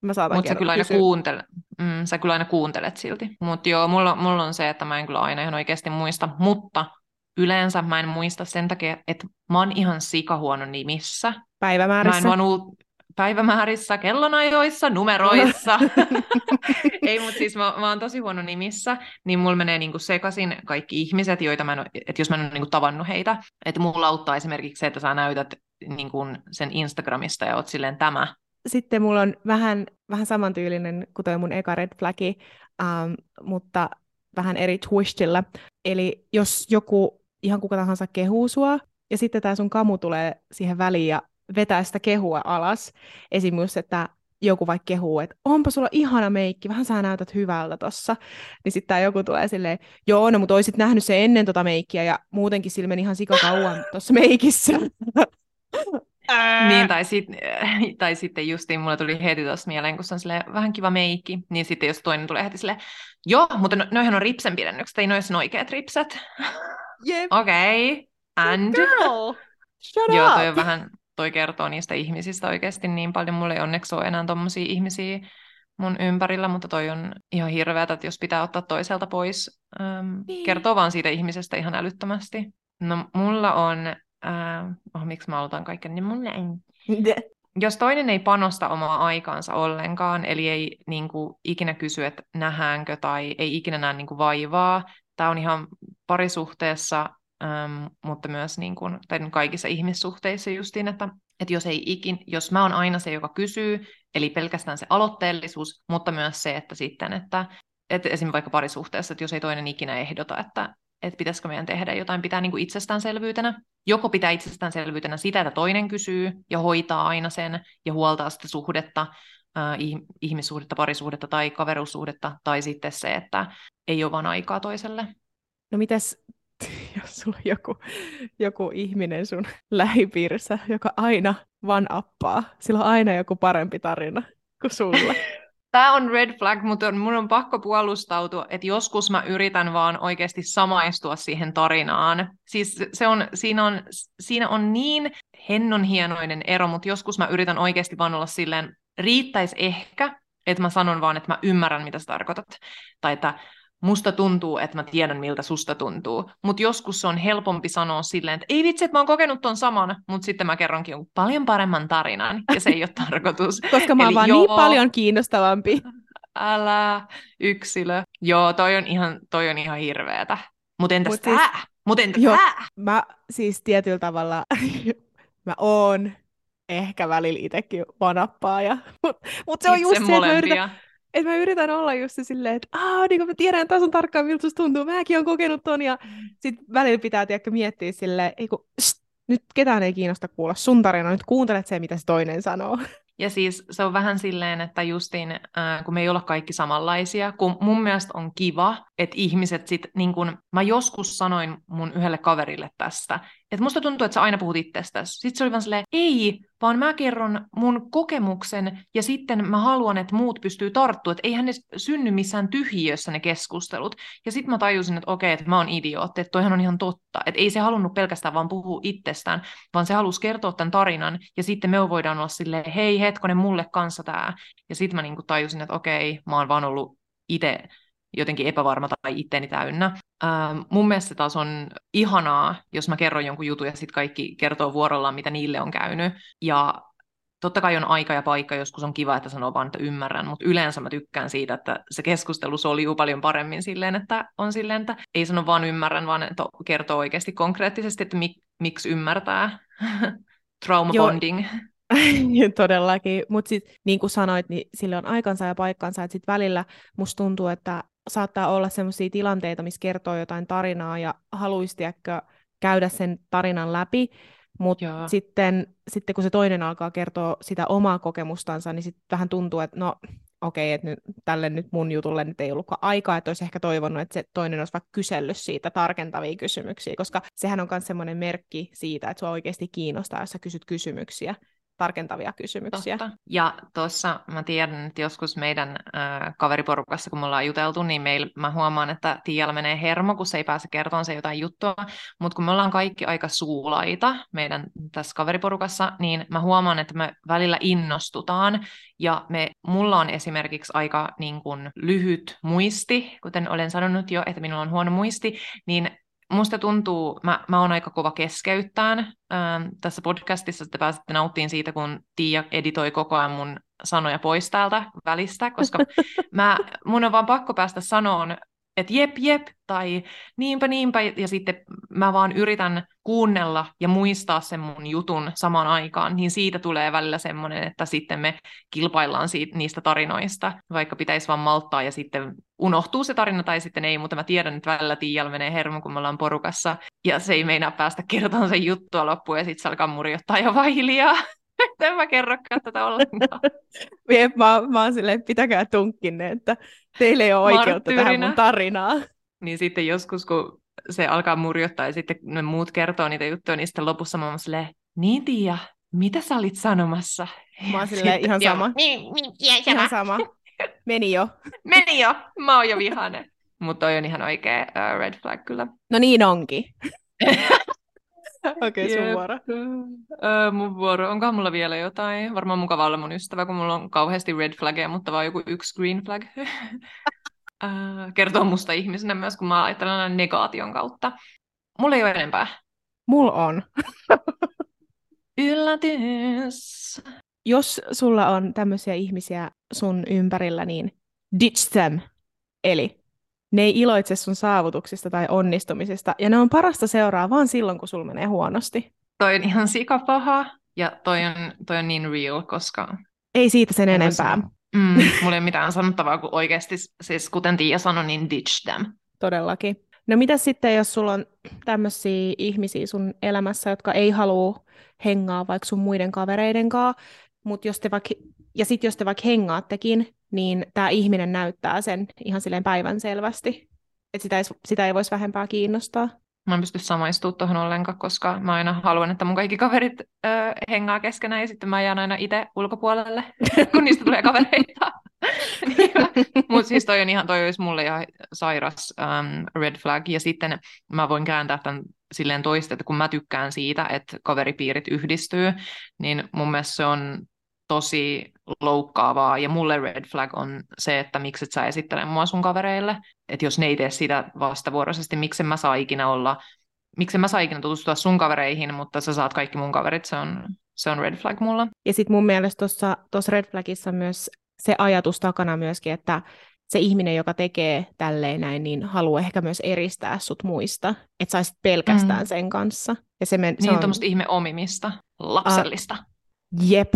Mä saatan Mutta sä kyllä aina kuuntelet, mm, sä kyllä aina kuuntelet silti. Mutta joo, mulla, mulla on se, että mä en kyllä aina ihan oikeasti muista, mutta yleensä mä en muista sen takia, että mä oon ihan sikahuono nimissä. Päivämäärissä? Mä en vaan päivämäärissä, kellonajoissa, numeroissa. Ei, mutta siis mä, mä oon tosi huono nimissä, niin mulla menee niinku sekaisin kaikki ihmiset, joita mä en että jos mä en ole niinku tavannut heitä. Että mulla auttaa esimerkiksi se, että sä näytät niinku sen Instagramista ja oot silleen tämä. Sitten mulla on vähän, vähän samantyylinen kuin toi mun eka red flagi, um, mutta vähän eri twistillä. Eli jos joku ihan kuka tahansa kehuu sua, ja sitten tämä sun kamu tulee siihen väliin ja vetää sitä kehua alas. Esimerkiksi, että joku vaikka kehuu, että onpa sulla ihana meikki, vähän sä näytät hyvältä tossa. Niin sitten joku tulee silleen, joo, no mutta oisit nähnyt se ennen tota meikkiä ja muutenkin sillä meni ihan sikakauan tuossa meikissä. Niin, tai, sit, tai sitten justiin mulla tuli heti tuossa mieleen, kun se on vähän kiva meikki, niin sitten jos toinen tulee heti silleen, joo, mutta no, noihän on ripsen pidennykset, ei noissa oikeat ripset. Yep. Okei, okay. and? Girl, shut Joo, up. toi on vähän, toi kertoo niistä ihmisistä oikeasti niin paljon. Mulla ei onneksi ole enää tommosia ihmisiä mun ympärillä, mutta toi on ihan hirveätä, että jos pitää ottaa toiselta pois. Ähm, niin. Kertoo vaan siitä ihmisestä ihan älyttömästi. No mulla on, äh, oh, miksi mä aloitan kaiken, niin mulla ei. Jos toinen ei panosta omaa aikaansa ollenkaan, eli ei niin kuin, ikinä kysy, että nähäänkö tai ei ikinä näe niin kuin, vaivaa, tämä on ihan parisuhteessa Ähm, mutta myös niin kuin, tai kaikissa ihmissuhteissa justiin, että, että jos, ei ikin, jos mä oon aina se, joka kysyy, eli pelkästään se aloitteellisuus, mutta myös se, että sitten, että, että esimerkiksi vaikka parisuhteessa, että jos ei toinen ikinä ehdota, että, että pitäisikö meidän tehdä jotain, pitää niin kuin itsestäänselvyytenä. Joko pitää itsestäänselvyytenä sitä, että toinen kysyy ja hoitaa aina sen ja huoltaa sitä suhdetta, äh, ihmissuhdetta, parisuhdetta tai kaveruussuhdetta, tai sitten se, että ei ole vaan aikaa toiselle. No mitäs jos sulla on joku, joku ihminen sun lähipiirissä, joka aina vanappaa, sillä on aina joku parempi tarina kuin sulla. Tämä on red flag, mutta mun on pakko puolustautua, että joskus mä yritän vaan oikeasti samaistua siihen tarinaan. Siis se on, siinä, on, siinä on niin hennon hienoinen ero, mutta joskus mä yritän oikeasti vaan olla silleen, riittäisi ehkä, että mä sanon vaan, että mä ymmärrän, mitä sä tarkoitat. Tai että musta tuntuu, että mä tiedän, miltä susta tuntuu. Mutta joskus se on helpompi sanoa silleen, että ei vitsi, että mä oon kokenut ton saman, mutta sitten mä kerronkin jonkun paljon paremman tarinan, ja se ei ole tarkoitus. Koska mä oon Eli vaan niin joo, niin paljon kiinnostavampi. Älä, yksilö. Joo, toi on ihan, toi on ihan hirveetä. Mutta entäs Mut tää? Siis, Mut entäs joo, tää? Mä siis tietyllä tavalla, mä oon ehkä välillä itsekin vanappaaja. Mutta mut se on Itse just se, että mä yritän, että mä yritän olla just silleen, että aah, niin mä tiedän tasan tarkkaan, miltä tuntuu, mäkin olen kokenut ton, ja mm. sit välillä pitää tiedäkö, miettiä silleen, ei kun, nyt ketään ei kiinnosta kuulla sun tarina, nyt kuuntelet se, mitä se toinen sanoo. Ja siis se on vähän silleen, että justiin, äh, kun me ei olla kaikki samanlaisia, kun mun mielestä on kiva, että ihmiset sit, niin kun, mä joskus sanoin mun yhdelle kaverille tästä, että musta tuntuu, että sä aina puhut itsestäsi. Sitten se oli vaan silleen, ei, vaan mä kerron mun kokemuksen ja sitten mä haluan, että muut pystyy tarttua, että eihän ne synny missään tyhjiössä ne keskustelut. Ja sitten mä tajusin, että okei, että mä oon idiootti, että toihan on ihan totta. Että ei se halunnut pelkästään vaan puhua itsestään, vaan se halusi kertoa tämän tarinan ja sitten me voidaan olla silleen, hei hetkonen, mulle kanssa tää. Ja sitten mä niinku tajusin, että okei, mä oon vaan ollut itse jotenkin epävarma tai itteeni täynnä. Ähm, mun mielestä se taas on ihanaa, jos mä kerron jonkun jutun ja sitten kaikki kertoo vuorollaan, mitä niille on käynyt. Ja totta kai on aika ja paikka, joskus on kiva, että sanoo vaan, että ymmärrän, mutta yleensä mä tykkään siitä, että se keskustelu soljuu paljon paremmin silleen, että on silleen, että ei sano vaan ymmärrän, vaan että kertoo oikeasti konkreettisesti, että mik, miksi ymmärtää. Trauma bonding. Todellakin, mutta sitten niin kuin sanoit, niin sille on aikansa ja paikkansa, että sitten välillä musta tuntuu, että saattaa olla sellaisia tilanteita, missä kertoo jotain tarinaa ja haluaisi käydä sen tarinan läpi, mutta sitten, sitten kun se toinen alkaa kertoa sitä omaa kokemustansa, niin sitten vähän tuntuu, että no okei, okay, että nyt, tälle nyt mun jutulle nyt ei ollutkaan aikaa, että olisi ehkä toivonut, että se toinen olisi vaikka kysellyt siitä tarkentavia kysymyksiä, koska sehän on myös semmoinen merkki siitä, että sua oikeasti kiinnostaa, jos sä kysyt kysymyksiä tarkentavia kysymyksiä. Totta. Ja tuossa mä tiedän, että joskus meidän äh, kaveriporukassa, kun me ollaan juteltu, niin meil, mä huomaan, että Tiialla menee hermo, kun se ei pääse kertomaan se jotain juttua, mutta kun me ollaan kaikki aika suulaita meidän tässä kaveriporukassa, niin mä huomaan, että me välillä innostutaan, ja me, mulla on esimerkiksi aika niin kun, lyhyt muisti, kuten olen sanonut jo, että minulla on huono muisti, niin musta tuntuu, mä, mä oon aika kova keskeyttään. Ähm, tässä podcastissa te pääsette nauttiin siitä, kun Tiia editoi koko ajan mun sanoja pois täältä välistä, koska mä, mun on vaan pakko päästä sanoon että jep, jep, tai niinpä, niinpä, ja sitten mä vaan yritän kuunnella ja muistaa sen mun jutun samaan aikaan, niin siitä tulee välillä semmoinen, että sitten me kilpaillaan siitä, niistä tarinoista, vaikka pitäisi vaan malttaa ja sitten unohtuu se tarina tai sitten ei, mutta mä tiedän, että välillä Tiialla menee hermo, kun me ollaan porukassa, ja se ei meinaa päästä kertomaan sen juttua loppuun, ja sitten se alkaa murjottaa jo vaan hiljaa. en mä kerrokaan tätä ollenkaan. Jep, mä, mä oon silleen, pitäkää tunkkinne, että teillä ei ole oikeutta tähän mun tarinaan. Niin sitten joskus, kun se alkaa murjottaa ja sitten ne muut kertoo niitä juttuja, niin sitten lopussa mä oon silleen, niin Tiia, mitä sä olit sanomassa? Mä oon silleen, ihan sama. Niin, niin, ihan sama. Meni jo. Meni jo, mä oon jo vihane. Mutta toi on ihan oikea uh, red flag kyllä. No niin onkin. Okei, okay, sun vuoro. Öö, mun vuoro. Onkohan mulla vielä jotain? Varmaan mukava olla mun ystävä, kun mulla on kauheasti red flagia, mutta vaan joku yksi green flag. öö, kertoo musta ihmisenä myös, kun mä ajattelen negaation kautta. Mulla ei ole enempää. Mulla on. Yllätys. Jos sulla on tämmöisiä ihmisiä sun ympärillä, niin ditch them. Eli ne ei iloitse sun saavutuksista tai onnistumisista, ja ne on parasta seuraa vaan silloin, kun sulla menee huonosti. Toi on ihan sikapaha, ja toi on, toi on niin real, koska... Ei siitä sen enempää. Mm, mulla ei ole mitään sanottavaa, kun oikeasti, siis kuten Tiia sanoi, niin ditch them. Todellakin. No mitä sitten, jos sulla on tämmöisiä ihmisiä sun elämässä, jotka ei halua hengaa vaikka sun muiden kavereiden kanssa, mutta jos te vaikka, ja sitten jos te vaikka hengaattekin, niin tämä ihminen näyttää sen ihan silleen päivän selvästi. Että sitä ei, sitä ei voisi vähempää kiinnostaa. Mä en pysty samaistumaan tuohon ollenkaan, koska mä aina haluan, että mun kaikki kaverit ö, hengaa keskenään ja sitten mä jään aina itse ulkopuolelle, kun niistä tulee kavereita. Mutta siis toi on ihan, toi olisi mulle ihan sairas um, red flag. Ja sitten mä voin kääntää tämän silleen toista, että kun mä tykkään siitä, että kaveripiirit yhdistyy, niin mun mielestä se on tosi loukkaavaa, ja mulle red flag on se, että miksi et sä esittele mua sun kavereille, että jos ne ei tee sitä vastavuoroisesti, miksi mä saa ikinä olla, miksi mä saa ikinä tutustua sun kavereihin, mutta sä saat kaikki mun kaverit, se on, se on red flag mulla. Ja sitten mun mielestä tuossa red flagissa myös se ajatus takana myöskin, että se ihminen, joka tekee tälleen näin, niin haluaa ehkä myös eristää sut muista, että saisit pelkästään mm. sen kanssa. Ja se men, niin, se on... ihme omimista, lapsellista. Uh, jep,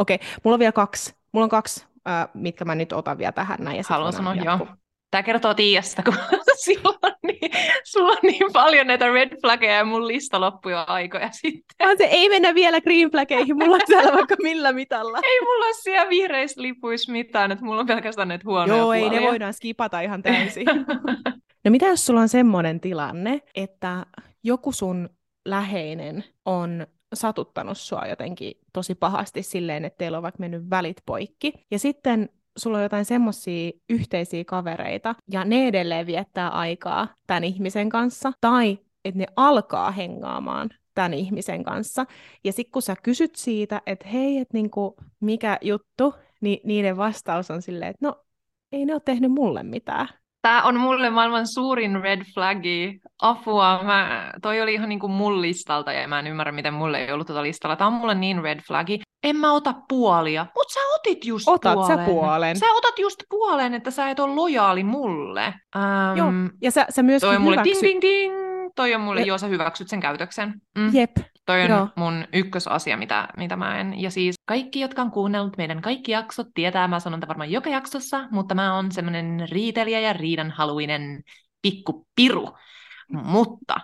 Okei, okay, mulla on vielä kaksi. Mulla on kaksi, äh, mitkä mä nyt otan vielä tähän näin. Ja Haluan sanoa, joo. Tämä kertoo Tiiasta, kun sulla, on niin, sulla on niin paljon näitä red flaggeja ja mun lista loppui jo aikoja sitten. On se, ei mennä vielä green flaggeihin, mulla on siellä vaikka millä mitalla. Ei mulla ole siellä vihreissä lipuissa mitään, että mulla on pelkästään näitä huonoja Joo, puolia. ei ne voidaan skipata ihan täysin. no mitä jos sulla on semmoinen tilanne, että joku sun läheinen on satuttanut sua jotenkin tosi pahasti silleen, että teillä on vaikka mennyt välit poikki. Ja sitten sulla on jotain semmoisia yhteisiä kavereita, ja ne edelleen viettää aikaa tämän ihmisen kanssa, tai että ne alkaa hengaamaan tämän ihmisen kanssa. Ja sitten kun sä kysyt siitä, että hei, että niinku, mikä juttu, niin niiden vastaus on silleen, että no, ei ne ole tehnyt mulle mitään. Tämä on mulle maailman suurin red flagi. Apua, mä, toi oli ihan niin kuin mun listalta ja mä en ymmärrä, miten mulle ei ollut tuota listalla. Tämä on mulle niin red flagi. En mä ota puolia, mutta sä otit just Otat puolen. sä puolen. Sä otat just puolen, että sä et ole lojaali mulle. Ähm, Joo, ja sä, sä myöskin toi on mulle hyväksy... ding ding ding. Toi on mulle, Ja- joo sä hyväksyt sen käytöksen. Mm. Jep, Toi on Joo. mun ykkösasia, mitä, mitä mä en. Ja siis kaikki, jotka on kuunnellut meidän kaikki jaksot, tietää, mä sanon tämän varmaan joka jaksossa, mutta mä oon semmoinen riitelijä ja riidanhaluinen pikku piru. Mutta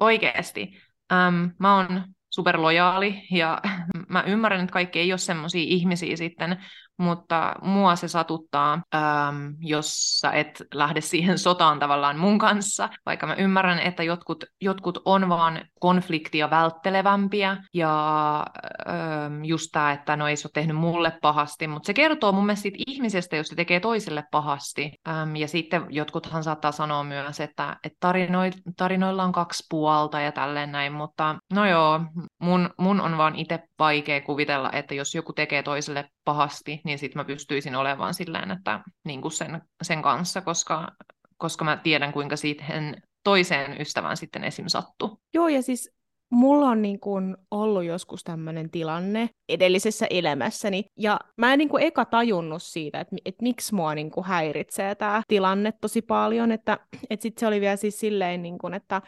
oikeasti, äm, mä oon superlojaali ja mä ymmärrän, että kaikki ei ole semmoisia ihmisiä sitten, mutta mua se satuttaa, äm, jos sä et lähde siihen sotaan tavallaan mun kanssa, vaikka mä ymmärrän, että jotkut, jotkut on vaan konfliktia välttelevämpiä ja äm, just tämä, että no ei se ole tehnyt mulle pahasti, mutta se kertoo mun mielestä siitä ihmisestä, jos se tekee toiselle pahasti. Äm, ja sitten jotkuthan saattaa sanoa myös, että, että tarinoi, tarinoilla on kaksi puolta ja tälleen näin, mutta no joo, mun, mun on vaan itse vaikea kuvitella, että jos joku tekee toiselle pahasti, niin sitten mä pystyisin olemaan silleen, että niin kuin sen, sen kanssa, koska, koska mä tiedän, kuinka siihen toiseen ystävään sitten esim. sattuu. Joo, ja siis mulla on niin kuin ollut joskus tämmöinen tilanne edellisessä elämässäni, ja mä en niin kuin eka tajunnut siitä, että, että miksi mua niin kuin häiritsee tämä tilanne tosi paljon, että, että sitten se oli vielä siis silleen, niin kuin, että,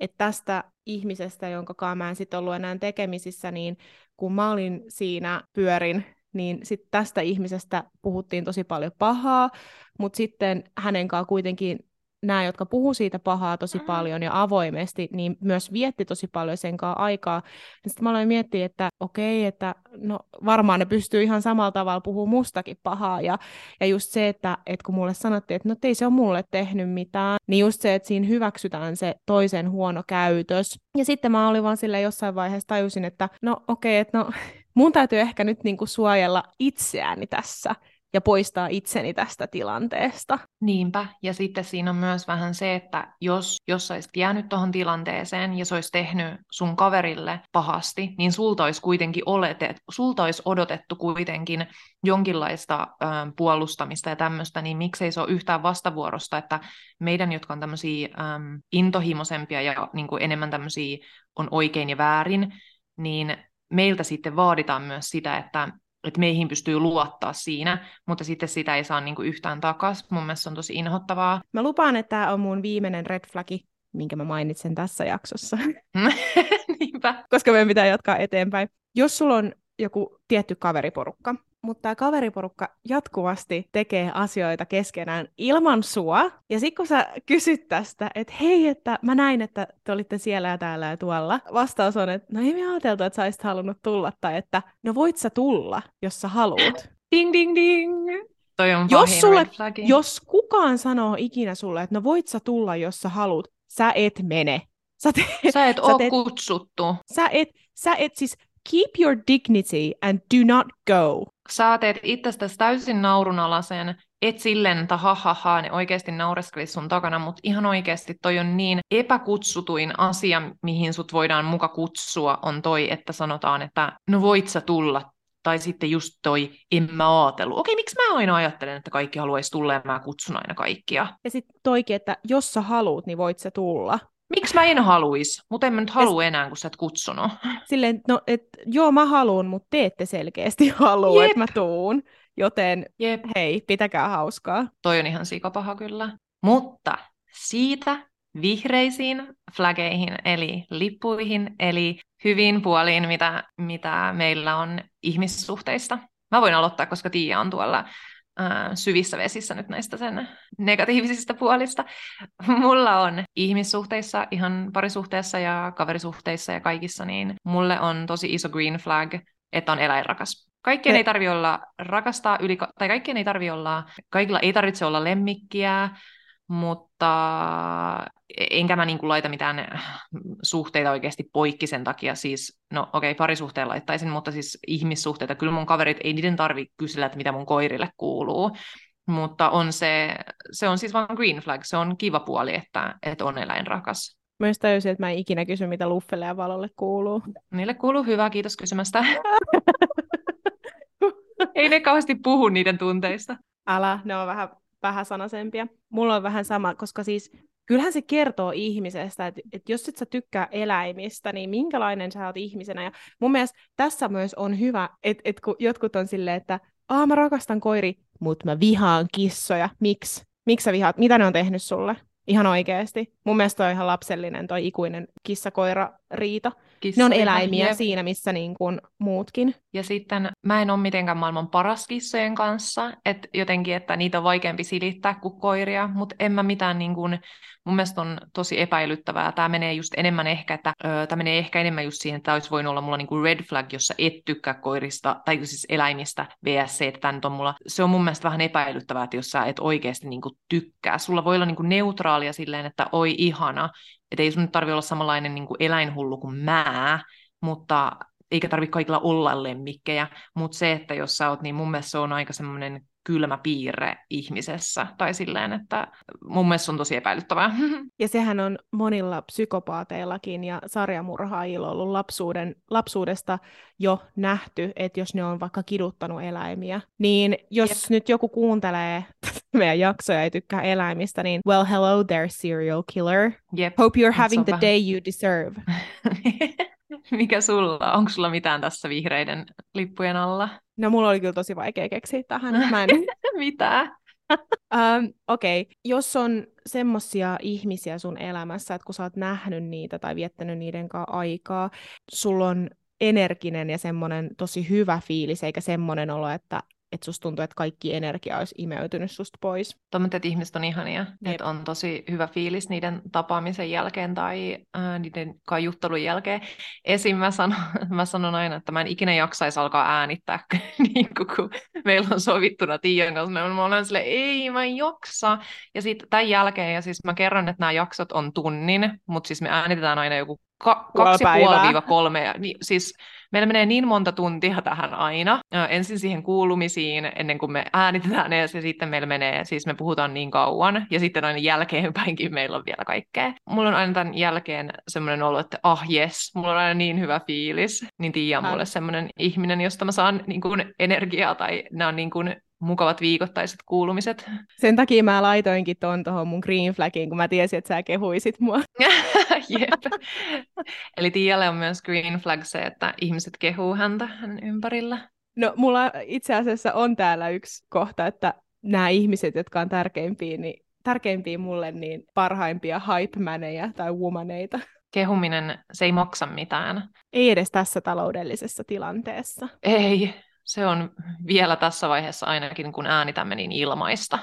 että tästä ihmisestä, jonka mä en sitten ollut enää tekemisissä, niin kun mä olin siinä pyörin, niin sitten tästä ihmisestä puhuttiin tosi paljon pahaa, mutta sitten hänen kanssaan kuitenkin nämä, jotka puhuu siitä pahaa tosi paljon ja avoimesti, niin myös vietti tosi paljon sen kanssa aikaa. Sitten mä aloin miettiä, että okei, että no varmaan ne pystyy ihan samalla tavalla puhumaan mustakin pahaa. Ja, ja just se, että, että kun mulle sanottiin, että no ei se ole mulle tehnyt mitään, niin just se, että siinä hyväksytään se toisen huono käytös. Ja sitten mä olin vaan sille jossain vaiheessa tajusin, että no okei, että no mun täytyy ehkä nyt niinku suojella itseäni tässä ja poistaa itseni tästä tilanteesta. Niinpä, ja sitten siinä on myös vähän se, että jos, jos sä olisit jäänyt tuohon tilanteeseen ja se olisi tehnyt sun kaverille pahasti, niin sulta olisi kuitenkin oletet, sulta olisi odotettu kuitenkin jonkinlaista ö, puolustamista ja tämmöistä, niin miksei se ole yhtään vastavuorosta, että meidän, jotka on tämmöisiä äm, intohimoisempia ja niin kuin enemmän tämmöisiä on oikein ja väärin, niin meiltä sitten vaaditaan myös sitä, että että meihin pystyy luottaa siinä, mutta sitten sitä ei saa niinku yhtään takaisin. Mun mielestä se on tosi inhottavaa. Mä lupaan, että tämä on mun viimeinen red flagi, minkä mä mainitsen tässä jaksossa, Niinpä. koska meidän pitää jatkaa eteenpäin. Jos sulla on joku tietty kaveriporukka, mutta tämä kaveriporukka jatkuvasti tekee asioita keskenään ilman sua, ja sitten kun sä kysyt tästä, että hei, että mä näin, että te olitte siellä ja täällä ja tuolla, vastaus on, että no ei me ajateltu, että sä olisit halunnut tulla, tai että no voit sä tulla, jos sä haluut. Ding, ding, ding. Toi on Jos sulle-. Jos kukaan sanoo ikinä sulle, että no voit sä tulla, jos sä haluut, sä et mene. Sä, te- Sä et sä oo teet- kutsuttu. sä, et, sä et siis keep your dignity and do not go. Sä teet itsestäsi täysin naurunalaisen, et silleen, että ha, ha, ha ne oikeasti naureskelisi sun takana, mutta ihan oikeasti toi on niin epäkutsutuin asia, mihin sut voidaan muka kutsua, on toi, että sanotaan, että no voit sä tulla, tai sitten just toi, en mä ajatellut. Okei, miksi mä aina ajattelen, että kaikki haluaisi tulla ja mä kutsun aina kaikkia? Ja sitten toikin, että jos sä haluut, niin voit sä tulla. Miksi mä en haluis? Mutta en mä nyt halua enää, kun sä et kutsunut. Silleen, no, et, joo mä haluun, mutta te ette selkeästi halua, että mä tuun. Joten Jep. hei, pitäkää hauskaa. Toi on ihan sikapaha kyllä. Mutta siitä vihreisiin flageihin, eli lippuihin, eli hyvin puoliin, mitä, mitä meillä on ihmissuhteista. Mä voin aloittaa, koska Tiia on tuolla, syvissä vesissä nyt näistä sen negatiivisista puolista. Mulla on ihmissuhteissa, ihan parisuhteessa ja kaverisuhteissa ja kaikissa, niin mulle on tosi iso green flag, että on eläinrakas. Kaikkien ei tarvi olla rakastaa yli, tai kaikkien ei tarvi olla, kaikilla ei tarvitse olla lemmikkiä, mutta enkä mä niin kuin laita mitään suhteita oikeasti poikki sen takia, siis, no okei, okay, parisuhteen laittaisin, mutta siis ihmissuhteita, kyllä mun kaverit, ei niiden tarvi kysellä, että mitä mun koirille kuuluu, mutta on se, se on siis vain green flag, se on kiva puoli, että, että on eläinrakas. Mä just tajusin, että mä en ikinä kysy, mitä Luffelle ja Valolle kuuluu. Niille kuuluu hyvää, kiitos kysymästä. ei ne kauheasti puhu niiden tunteista. Älä, ne on vähän vähäsanaisempia. Mulla on vähän sama, koska siis kyllähän se kertoo ihmisestä, että, että jos et sä tykkää eläimistä, niin minkälainen sä oot ihmisenä. Ja mun mielestä tässä myös on hyvä, että, että kun jotkut on silleen, että Aa, mä rakastan koiri, mutta mä vihaan kissoja. Miksi? Miksi sä vihaat? Mitä ne on tehnyt sulle? Ihan oikeasti. Mun mielestä on ihan lapsellinen toi ikuinen kissa-koira-riita. Kissa, ne on eläimiä jep. siinä, missä niin kuin muutkin. Ja sitten mä en ole mitenkään maailman paras kissojen kanssa, että jotenkin, että niitä on vaikeampi silittää kuin koiria, mutta en mä mitään niin kuin, mun mielestä on tosi epäilyttävää. Tämä menee just enemmän ehkä, että öö, tämä menee ehkä enemmän just siihen, että tämä olisi voinut olla mulla niin kuin red flag, jossa et tykkää koirista, tai siis eläimistä vs. että tämä on mulla, se on mun mielestä vähän epäilyttävää, että jos sä et oikeasti niin kuin tykkää. Sulla voi olla niin kuin neutraalia silleen, että oi ihana, että ei sun nyt tarvi olla samanlainen niin kuin eläinhullu kuin mä, mutta eikä tarvitse kaikilla olla lemmikkejä, mutta se, että jos sä oot, niin mun mielestä se on aika semmoinen kylmä piirre ihmisessä, tai silleen, että mun mielestä se on tosi epäilyttävää. Ja sehän on monilla psykopaateillakin ja sarjamurhaajilla ollut lapsuuden, lapsuudesta jo nähty, että jos ne on vaikka kiduttanut eläimiä, niin jos Jep. nyt joku kuuntelee meidän jaksoja ei tykkää eläimistä, niin well hello there serial killer. Yep. Hope you're having the vähän... day you deserve. Mikä sulla? Onko sulla mitään tässä vihreiden lippujen alla? No mulla oli kyllä tosi vaikea keksiä tähän. Mä en... Mitä? um, Okei, okay. jos on semmosia ihmisiä sun elämässä, että kun sä oot nähnyt niitä tai viettänyt niiden kanssa aikaa, sulla on energinen ja semmoinen tosi hyvä fiilis, eikä semmoinen olo, että että susta tuntuu, että kaikki energia olisi imeytynyt susta pois. Tuommoiset, ihmiset on ihania, että on tosi hyvä fiilis niiden tapaamisen jälkeen tai äh, niiden kajuttelun jälkeen. Esim. Mä sanon, mä sanon aina, että mä en ikinä jaksaisi alkaa äänittää, niin kun meillä on sovittuna Tiian kanssa. Mä olen silleen, ei mä en jaksa. Ja sitten tämän jälkeen, ja siis mä kerron, että nämä jaksot on tunnin, mutta siis me äänitetään aina joku ka- kaksi puoli kolme. Niin, siis meillä menee niin monta tuntia tähän aina. Ensin siihen kuulumisiin, ennen kuin me äänitetään ne, ja sitten meillä menee, siis me puhutaan niin kauan, ja sitten aina jälkeenpäinkin meillä on vielä kaikkea. Mulla on aina tämän jälkeen semmoinen olo, että ah jes, mulla on aina niin hyvä fiilis. Niin Tiia on mulle semmoinen ihminen, josta mä saan niin kuin energiaa, tai nämä on niin kuin mukavat viikoittaiset kuulumiset. Sen takia mä laitoinkin ton tuohon mun green flagiin, kun mä tiesin, että sä kehuisit mua. Jep. Eli Tialle on myös green flag se, että ihmiset kehuu häntä hänen ympärillä. No mulla itse asiassa on täällä yksi kohta, että nämä ihmiset, jotka on tärkeimpiä, niin tärkeimpiä mulle, niin parhaimpia hype tai womaneita. Kehuminen, se ei maksa mitään. Ei edes tässä taloudellisessa tilanteessa. Ei, se on vielä tässä vaiheessa ainakin, kun äänitämme niin ilmaista.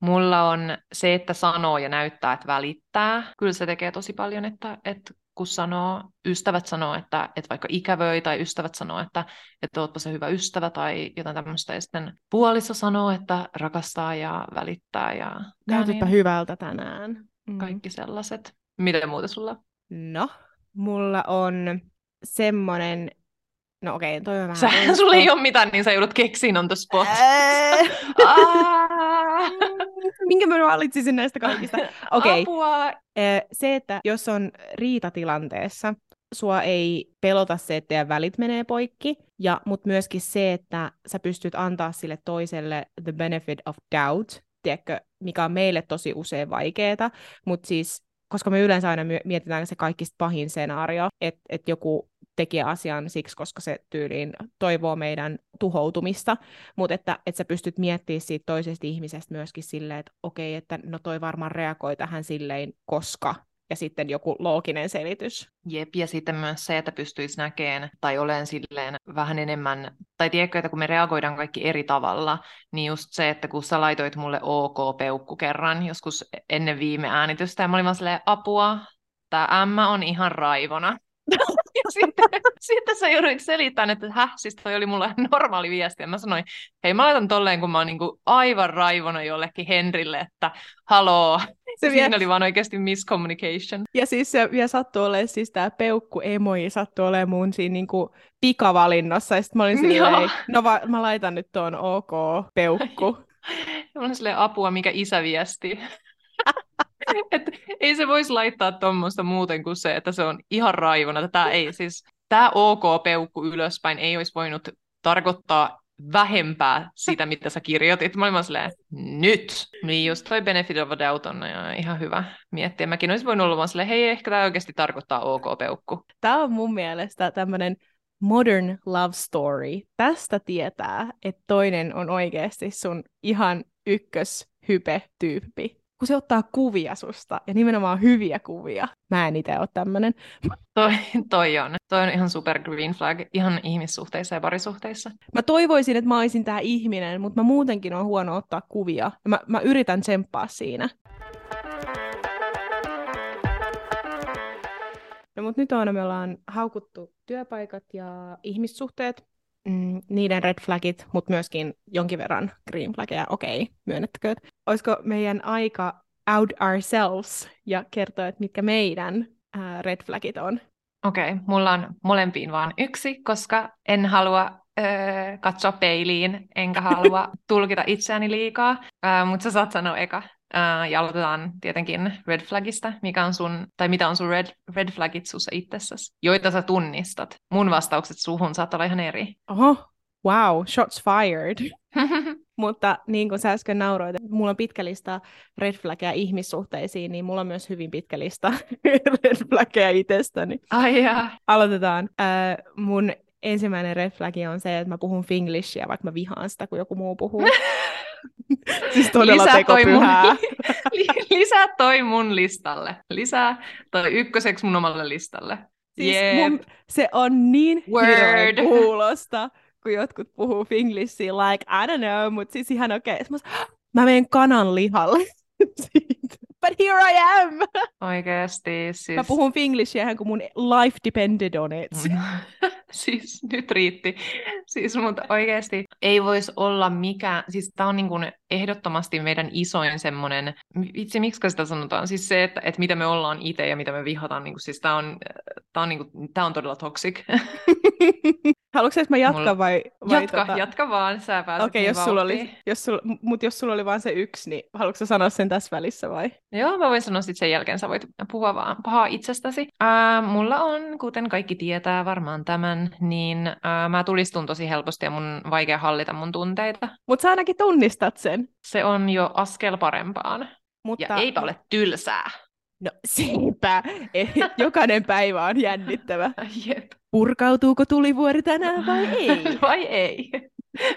Mulla on se, että sanoo ja näyttää, että välittää. Kyllä se tekee tosi paljon, että, että kun sanoo, ystävät sanoo, että, että vaikka ikävöi, tai ystävät sanoo, että, että ootpa se hyvä ystävä, tai jotain tämmöistä, ja sitten puoliso sanoo, että rakastaa ja välittää. Ja Näytäpä niin. hyvältä tänään. Mm. Kaikki sellaiset. Mitä muuta sulla? No, mulla on semmoinen No okei, okay, toi on vähän... Sä, sulla ei ole mitään, niin sä joudut keksiin on the spot. Minkä mä valitsisin näistä kaikista? Okei. Okay. Se, että jos on riitatilanteessa, sua ei pelota se, että teidän välit menee poikki, ja, mutta myöskin se, että sä pystyt antaa sille toiselle the benefit of doubt, tiedätkö, mikä on meille tosi usein vaikeaa, mutta siis koska me yleensä aina mietitään se kaikista pahin skenaario, että et joku tekee asian siksi, koska se tyyliin toivoo meidän tuhoutumista, mutta että, että sä pystyt miettimään siitä toisesta ihmisestä myöskin silleen, että okei, että no toi varmaan reagoi tähän silleen, koska ja sitten joku looginen selitys. Jep, ja sitten myös se, että pystyisi näkemään tai olen silleen vähän enemmän, tai tiedätkö, että kun me reagoidaan kaikki eri tavalla, niin just se, että kun sä laitoit mulle OK-peukku kerran joskus ennen viime äänitystä, ja mä olin vaan silleen, apua, tämä M on ihan raivona. ja sitten, sitten sä joudut selittämään, että häh, siis toi oli mulle normaali viesti. Ja mä sanoin, hei mä laitan tolleen, kun mä oon niinku aivan raivona jollekin Henrille, että haloo. Se Siinä vie... oli vaan oikeasti miscommunication. Ja siis se vielä sattui olemaan, siis tää peukku emoji sattui olemaan mun siinä niinku pikavalinnassa. Ja sitten mä olin silleen, no va- mä laitan nyt tuon OK peukku. mä olin silleen apua, mikä isä viesti. Et ei se voisi laittaa tuommoista muuten kuin se, että se on ihan raivona. Tämä ei siis, tämä OK-peukku ylöspäin ei olisi voinut tarkoittaa vähempää sitä, mitä sä kirjoitit. Mä olin silleen, nyt! Niin just toi benefit of a doubt on ihan hyvä miettiä. Mäkin olisin voinut olla vaan silleen, hei, ehkä tämä oikeasti tarkoittaa OK-peukku. Tämä on mun mielestä tämmöinen modern love story. Tästä tietää, että toinen on oikeasti sun ihan ykkös hype-tyyppi kun se ottaa kuvia susta, ja nimenomaan hyviä kuvia. Mä en itse ole tämmönen. Toi, toi on. Toi on ihan super green flag, ihan ihmissuhteissa ja parisuhteissa. Mä toivoisin, että mä olisin tää ihminen, mutta mä muutenkin on huono ottaa kuvia. Mä, mä yritän tsemppaa siinä. No mutta nyt on, me ollaan haukuttu työpaikat ja ihmissuhteet mm, niiden red flagit, mutta myöskin jonkin verran green flageja, okei, okay, myönnettäkö. Olisiko meidän aika out ourselves ja kertoa, että mitkä meidän ää, red flagit on? Okei, okay, mulla on molempiin vaan yksi, koska en halua öö, katsoa peiliin, enkä halua tulkita itseäni liikaa, öö, mutta sä saat sanoa eka. Uh, ja aloitetaan tietenkin red flagista, mikä on sun, tai mitä on sun red, red flagit sussa itsessäsi, joita sä tunnistat. Mun vastaukset suhun saattaa olla ihan eri. Oho, wow, shots fired. Mutta niin kuin sä äsken nauroit, mulla on pitkä lista red flaggeja ihmissuhteisiin, niin mulla on myös hyvin pitkä lista red flaggeja itsestäni. Ai jaa. Aloitetaan. Äh, mun ensimmäinen red flag on se, että mä puhun finglishia, vaikka mä vihaan sitä, kun joku muu puhuu. siis todella lisää toi, mun, lisää toi mun listalle. Lisää toi ykköseksi mun omalle listalle. Siis yep. mun, se on niin Word. kuulosta, kun jotkut puhuu finglishia, like, I don't know, mutta siis ihan okei. Okay. Mä menen kanan lihalle But here I am! Oikeasti. Siis... Mä puhun finglishia ihan kuin mun life depended on it. siis nyt riitti. Siis mutta oikeasti ei voisi olla mikään, siis tää on niin kuin ehdottomasti meidän isoin semmoinen, vitsi miksi sitä sanotaan, siis se, että, että mitä me ollaan itse ja mitä me vihataan, niin kuin, siis tää on, tää on, niin kuin, tää on todella toxic. Haluatko että mä jatkan Mulla... vai, vai Jatka, tota... jatka vaan, sä pääset Okei, okay, jos sulla oli, jos sulla, mutta jos sulla oli vain se yksi, niin haluatko sanoa sen tässä välissä vai? Joo, mä voin sanoa sitten sen jälkeen, sä voit puhua vaan pahaa itsestäsi. Uh, mulla on, kuten kaikki tietää varmaan tämän, niin uh, mä tulistun tosi helposti ja mun vaikea hallita mun tunteita. Mutta sä ainakin tunnistat sen. Se on jo askel parempaan. Mutta... Ja eipä ole tylsää. No sepä. Jokainen päivä on jännittävä. Jep. Purkautuuko tulivuori tänään vai ei? vai ei?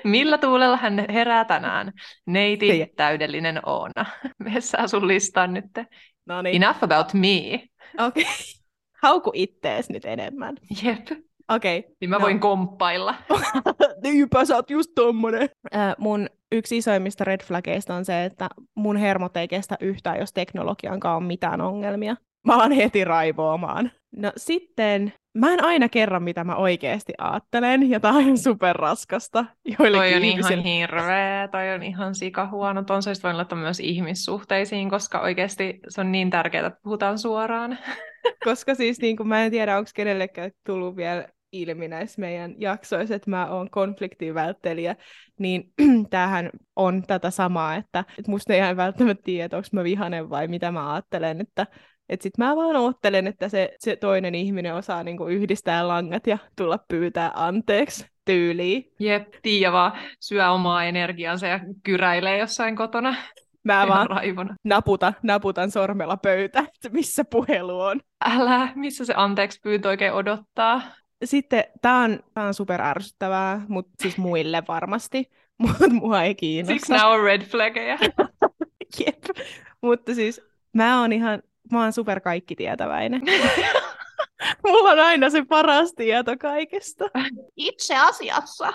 Millä tuulella hän herää tänään? Neiti Tiedä. täydellinen Oona. Messää sun listaan nyt. Noniin. Enough about me. Okei. Okay. Hauku ittees nyt enemmän. Jep. Okei. Okay. Niin mä no. voin komppailla. Niinpä sä oot just tommonen. Äh, mun yksi isoimmista red flageista on se, että mun hermot ei kestä yhtään, jos teknologian kanssa on mitään ongelmia. Mä alan heti raivoamaan. No sitten, mä en aina kerro, mitä mä oikeasti ajattelen, ja tää on superraskasta joillekin Toi on ihmisille. ihan hirveä, toi on ihan sikahuono. Ton sä voin laittaa myös ihmissuhteisiin, koska oikeasti se on niin tärkeää, että puhutaan suoraan. Koska siis niin kuin, mä en tiedä, onko kenellekään tullut vielä ilmi näissä meidän jaksoissa, että mä oon konfliktivälttelijä, niin tämähän on tätä samaa, että, että musta ei ihan välttämättä tiedä, onko mä vihanen vai mitä mä ajattelen, että että sit mä vaan oottelen, että se, se toinen ihminen osaa niinku yhdistää langat ja tulla pyytää anteeksi tyyliin. Jep, Tiia vaan syö omaa energiansa ja kyräilee jossain kotona. Mä vaan raivona. naputan, naputan sormella pöytä, että missä puhelu on. Älä, missä se anteeksi pyyntö oikein odottaa? Sitten tää on, tää on super ärsyttävää, mutta siis muille varmasti, mutta mua ei kiinnosta. Siksi nämä on red flaggeja. Jep, mutta siis mä oon ihan mä oon super kaikkitietäväinen. Mulla on aina se paras tieto kaikesta. Itse asiassa.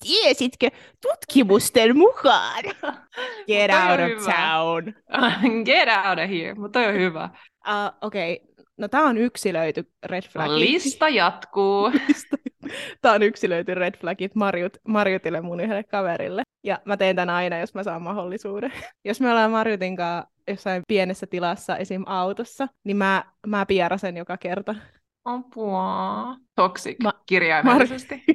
Tiesitkö tutkimusten mukaan? Get out of hyvä. town. Get out of here, mutta on hyvä. Uh, Okei, okay. no tää on yksilöity red flag. Lista jatkuu. Tää on yksilöity red flagit Marjut, Marjutille mun yhdelle kaverille. Ja mä teen tän aina, jos mä saan mahdollisuuden. jos me ollaan Marjutin kanssa jossain pienessä tilassa, esim. autossa, niin mä, mä pierasen joka kerta. Apua. Toxic, Ma- kirjaimellisesti.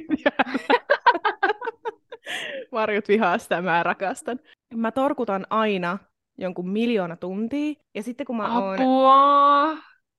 Marjut vihaa sitä, mä rakastan. Mä torkutan aina jonkun miljoona tuntia, ja sitten kun mä oon Apua.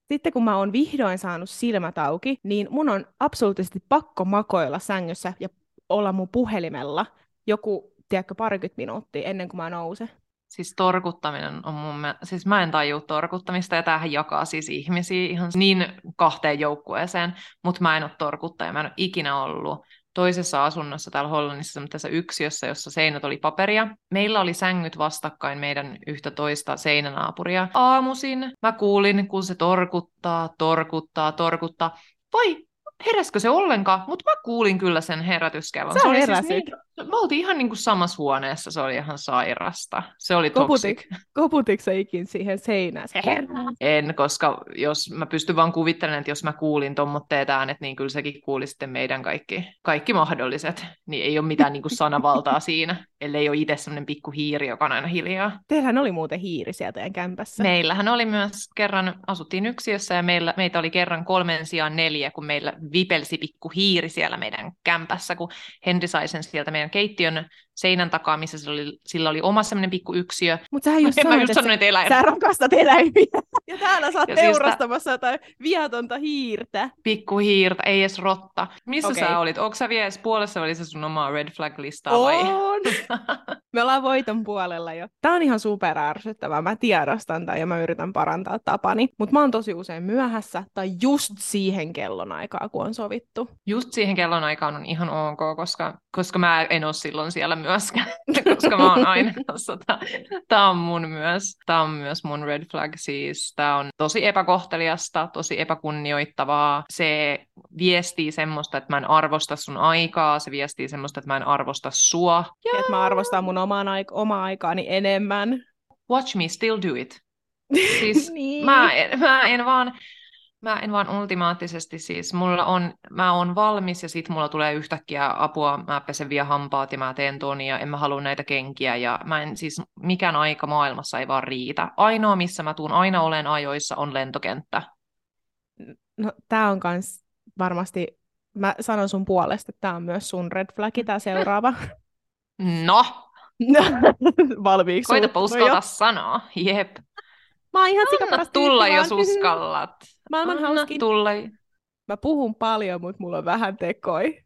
sitten kun mä oon vihdoin saanut silmät auki, niin mun on absoluuttisesti pakko makoilla sängyssä ja olla mun puhelimella joku, tiedätkö, parikymmentä minuuttia ennen kuin mä nousen. Siis torkuttaminen on mun mielestä, siis mä en tajua torkuttamista, ja tämähän jakaa siis ihmisiä ihan niin kahteen joukkueeseen, mutta mä en ole torkuttaja, mä en ole ikinä ollut toisessa asunnossa täällä Hollannissa, tässä yksiössä, jossa seinät oli paperia. Meillä oli sängyt vastakkain meidän yhtä toista seinänaapuria. Aamusin mä kuulin, kun se torkuttaa, torkuttaa, torkuttaa. Vai heräskö se ollenkaan? Mutta mä kuulin kyllä sen herätyskellon. Sä se oli heräsit. Siis niin, me oltiin ihan niin kuin samassa huoneessa, se oli ihan sairasta. Se oli Koputik, koputitko sä ikin siihen seinään? Se. En, koska jos mä pystyn vaan kuvittelemaan, että jos mä kuulin tommotteet äänet, niin kyllä sekin kuuli sitten meidän kaikki, kaikki mahdolliset. Niin ei ole mitään niin kuin sanavaltaa siinä, ellei ole itse semmoinen pikku hiiri, joka on aina hiljaa. Teillähän oli muuten hiiri sieltä teidän kämpässä. Meillähän oli myös kerran, asuttiin yksiössä ja meillä, meitä oli kerran kolmen sijaan neljä, kun meillä vipelsi pikku hiiri siellä meidän kämpässä, kun Henri sai sen sieltä meidän keittiön seinän takaa, missä sillä oli, sillä oli oma semmoinen pikku yksiö. Mutta sähän just sanoit, just että että eläin. sä rakastat eläimiä. Ja täällä sä oot siis teurastamassa jotain viatonta hiirtä. Pikku hiirtä, ei edes rotta. Missä Okei. sä olit? Onko sä vielä edes puolessa välissä sun omaa red flag-listaa vai? On! Me ollaan voiton puolella jo. Tää on ihan super ärsyttävää. Mä tiedostan tämän ja mä yritän parantaa tapani. Mutta mä oon tosi usein myöhässä tai just siihen kellonaikaa, kun on sovittu. Just siihen kellonaikaan on ihan ok, koska, koska mä en ole silloin siellä myöskään, koska mä oon aina kanssa. Tämä on mun myös, tää on myös mun red flag, siis tämä on tosi epäkohteliasta, tosi epäkunnioittavaa. Se viestii semmoista, että mä en arvosta sun aikaa, se viestii semmoista, että mä en arvosta sua. Ja että mä arvostan mun omaan aik- omaa aikaani enemmän. Watch me still do it. Siis niin. mä, en, mä en vaan, mä en vaan ultimaattisesti siis, mulla on, mä oon valmis ja sit mulla tulee yhtäkkiä apua, mä pesen vielä hampaat ja mä teen ton ja en mä halua näitä kenkiä ja mä en siis, mikään aika maailmassa ei vaan riitä. Ainoa missä mä tuun aina olen ajoissa on lentokenttä. No, tää on kans varmasti, mä sanon sun puolesta, että tää on myös sun red flagi, tää seuraava. No, Valmiiksi. koitapa uskota sanoa. Jep. Mä oon ihan Anna tulla, jos uskallat. Maailman Anna hauskin. tulla. Mä puhun paljon, mutta mulla on vähän tekoi.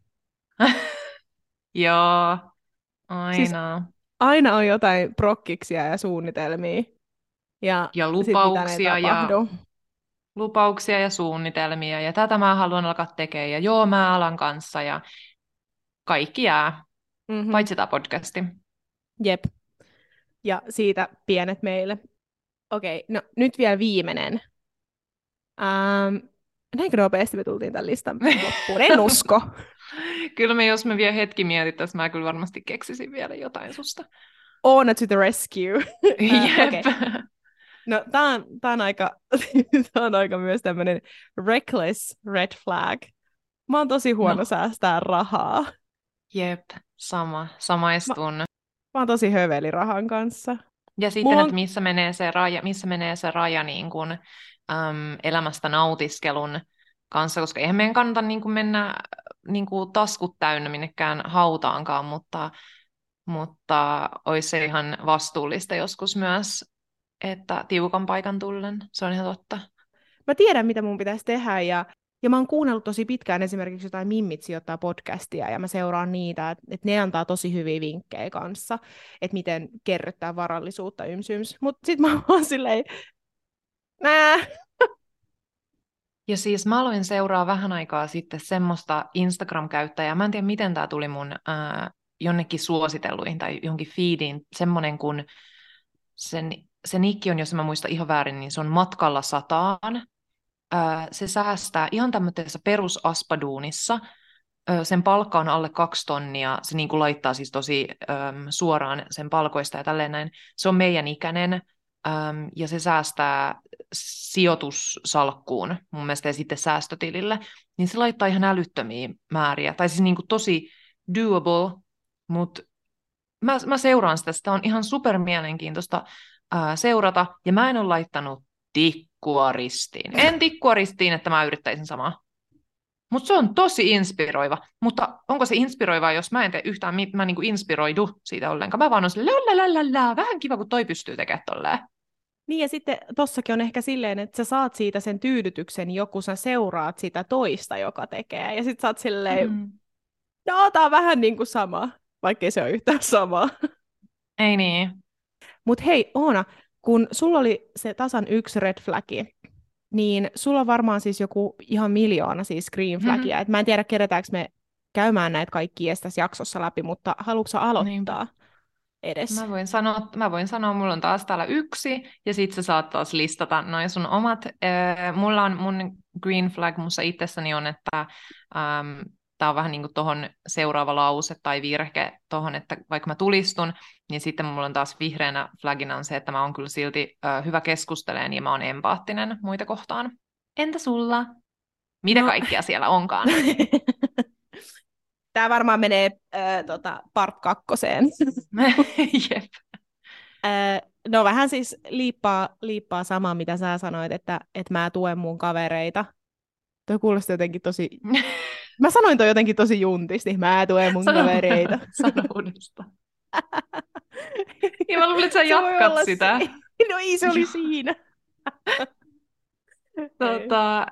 Joo, Siis aina. Aina on jotain prokkiksia ja suunnitelmia. Ja, Ja lupauksia ja lupauksia ja suunnitelmia ja tätä mä haluan alkaa tekemään ja joo mä alan kanssa ja kaikki jää, Mm-hmm. paitsi tämä podcasti. Jep. Ja siitä pienet meille. Okei, no nyt vielä viimeinen. Ähm, näinkö nopeasti me tultiin tämän listan loppuun? En usko. Kyllä me, jos me vielä hetki mietittäisiin, mä kyllä varmasti keksisin vielä jotain susta. Oona to the rescue. Äh, Jep. okei. No, tää on, tää on, aika, tää on aika myös tämmönen reckless red flag. Mä oon tosi huono No. säästää rahaa. Jep, sama, samaistun. Mä oon tosi höveli rahan kanssa. Ja sitten, Mulla on- että missä menee se raja, missä menee se raja niin kuin, äm, elämästä nautiskelun kanssa, koska eihän meidän kannata niin kuin mennä niin kuin taskut täynnä minnekään hautaankaan, mutta, mutta olisi se ihan vastuullista joskus myös, että tiukan paikan tullen, se on ihan totta. Mä tiedän, mitä mun pitäisi tehdä ja, ja mä oon kuunnellut tosi pitkään esimerkiksi jotain Mimmit sijoittaa podcastia ja mä seuraan niitä, että et ne antaa tosi hyviä vinkkejä kanssa, että miten kerryttää varallisuutta yms yms. Mut sit mä oon silleen, nää. Ja siis mä aloin seuraa vähän aikaa sitten semmoista Instagram-käyttäjää, mä en tiedä miten tämä tuli mun ää, jonnekin suositelluihin tai johonkin feediin, semmoinen kun sen se nikki on, jos mä muistan ihan väärin, niin se on matkalla sataan. Se säästää ihan tämmöisessä perusaspaduunissa. Sen palkka on alle kaksi tonnia. Se niin kuin laittaa siis tosi äm, suoraan sen palkoista ja tälleen näin. Se on meidän ikäinen äm, ja se säästää sijoitussalkkuun mun mielestä ja sitten säästötilille. Niin se laittaa ihan älyttömiä määriä. Tai siis niin kuin tosi doable, mutta mä, mä seuraan sitä. Sitä on ihan super mielenkiintoista ää, seurata. Ja mä en ole laittanut tikkua ristiin. En tikkua ristiin, että mä yrittäisin samaa. Mutta se on tosi inspiroiva. Mutta onko se inspiroivaa, jos mä en tee yhtään, mä niinku inspiroidu siitä ollenkaan. Mä vaan on silleen, vähän kiva, kun toi pystyy tekemään tolleen. Niin ja sitten tossakin on ehkä silleen, että sä saat siitä sen tyydytyksen, joku sä seuraat sitä toista, joka tekee. Ja sitten sä oot silleen, mm. no tää on vähän niin kuin sama, vaikkei se ole yhtään sama. Ei niin. Mutta hei Oona, kun sulla oli se tasan yksi red flagi, niin sulla on varmaan siis joku ihan miljoona siis green flagia. Mm-hmm. Et mä en tiedä, kerätäänkö me käymään näitä kaikkia tässä jaksossa läpi, mutta haluatko aloittaa? Niin edes. Mä voin sanoa, mä voin sanoa, mulla on taas täällä yksi, ja sit sä saat taas listata noin sun omat. Äh, mulla on mun green flag mussa itsessäni on, että ähm, tämä on vähän niin kuin tuohon seuraava lause tai virke tuohon, että vaikka mä tulistun, niin sitten mulla on taas vihreänä flagina on se, että mä oon kyllä silti äh, hyvä keskusteleen ja mä oon empaattinen muita kohtaan. Entä sulla? Mitä no. kaikkea siellä onkaan? Tämä varmaan menee äh, tota, part kakkoseen. Jep. Äh, no vähän siis liippaa, liippaa samaa, mitä sä sanoit, että, että mä tuen mun kavereita. Tuo kuulosti jotenkin tosi... Mä sanoin toi jotenkin tosi juntisti, mä tuen mun sano, kavereita. Sano uudestaan. ja mä luulin, että sä jatkat sitä. Se. No ei, se oli siinä. tota,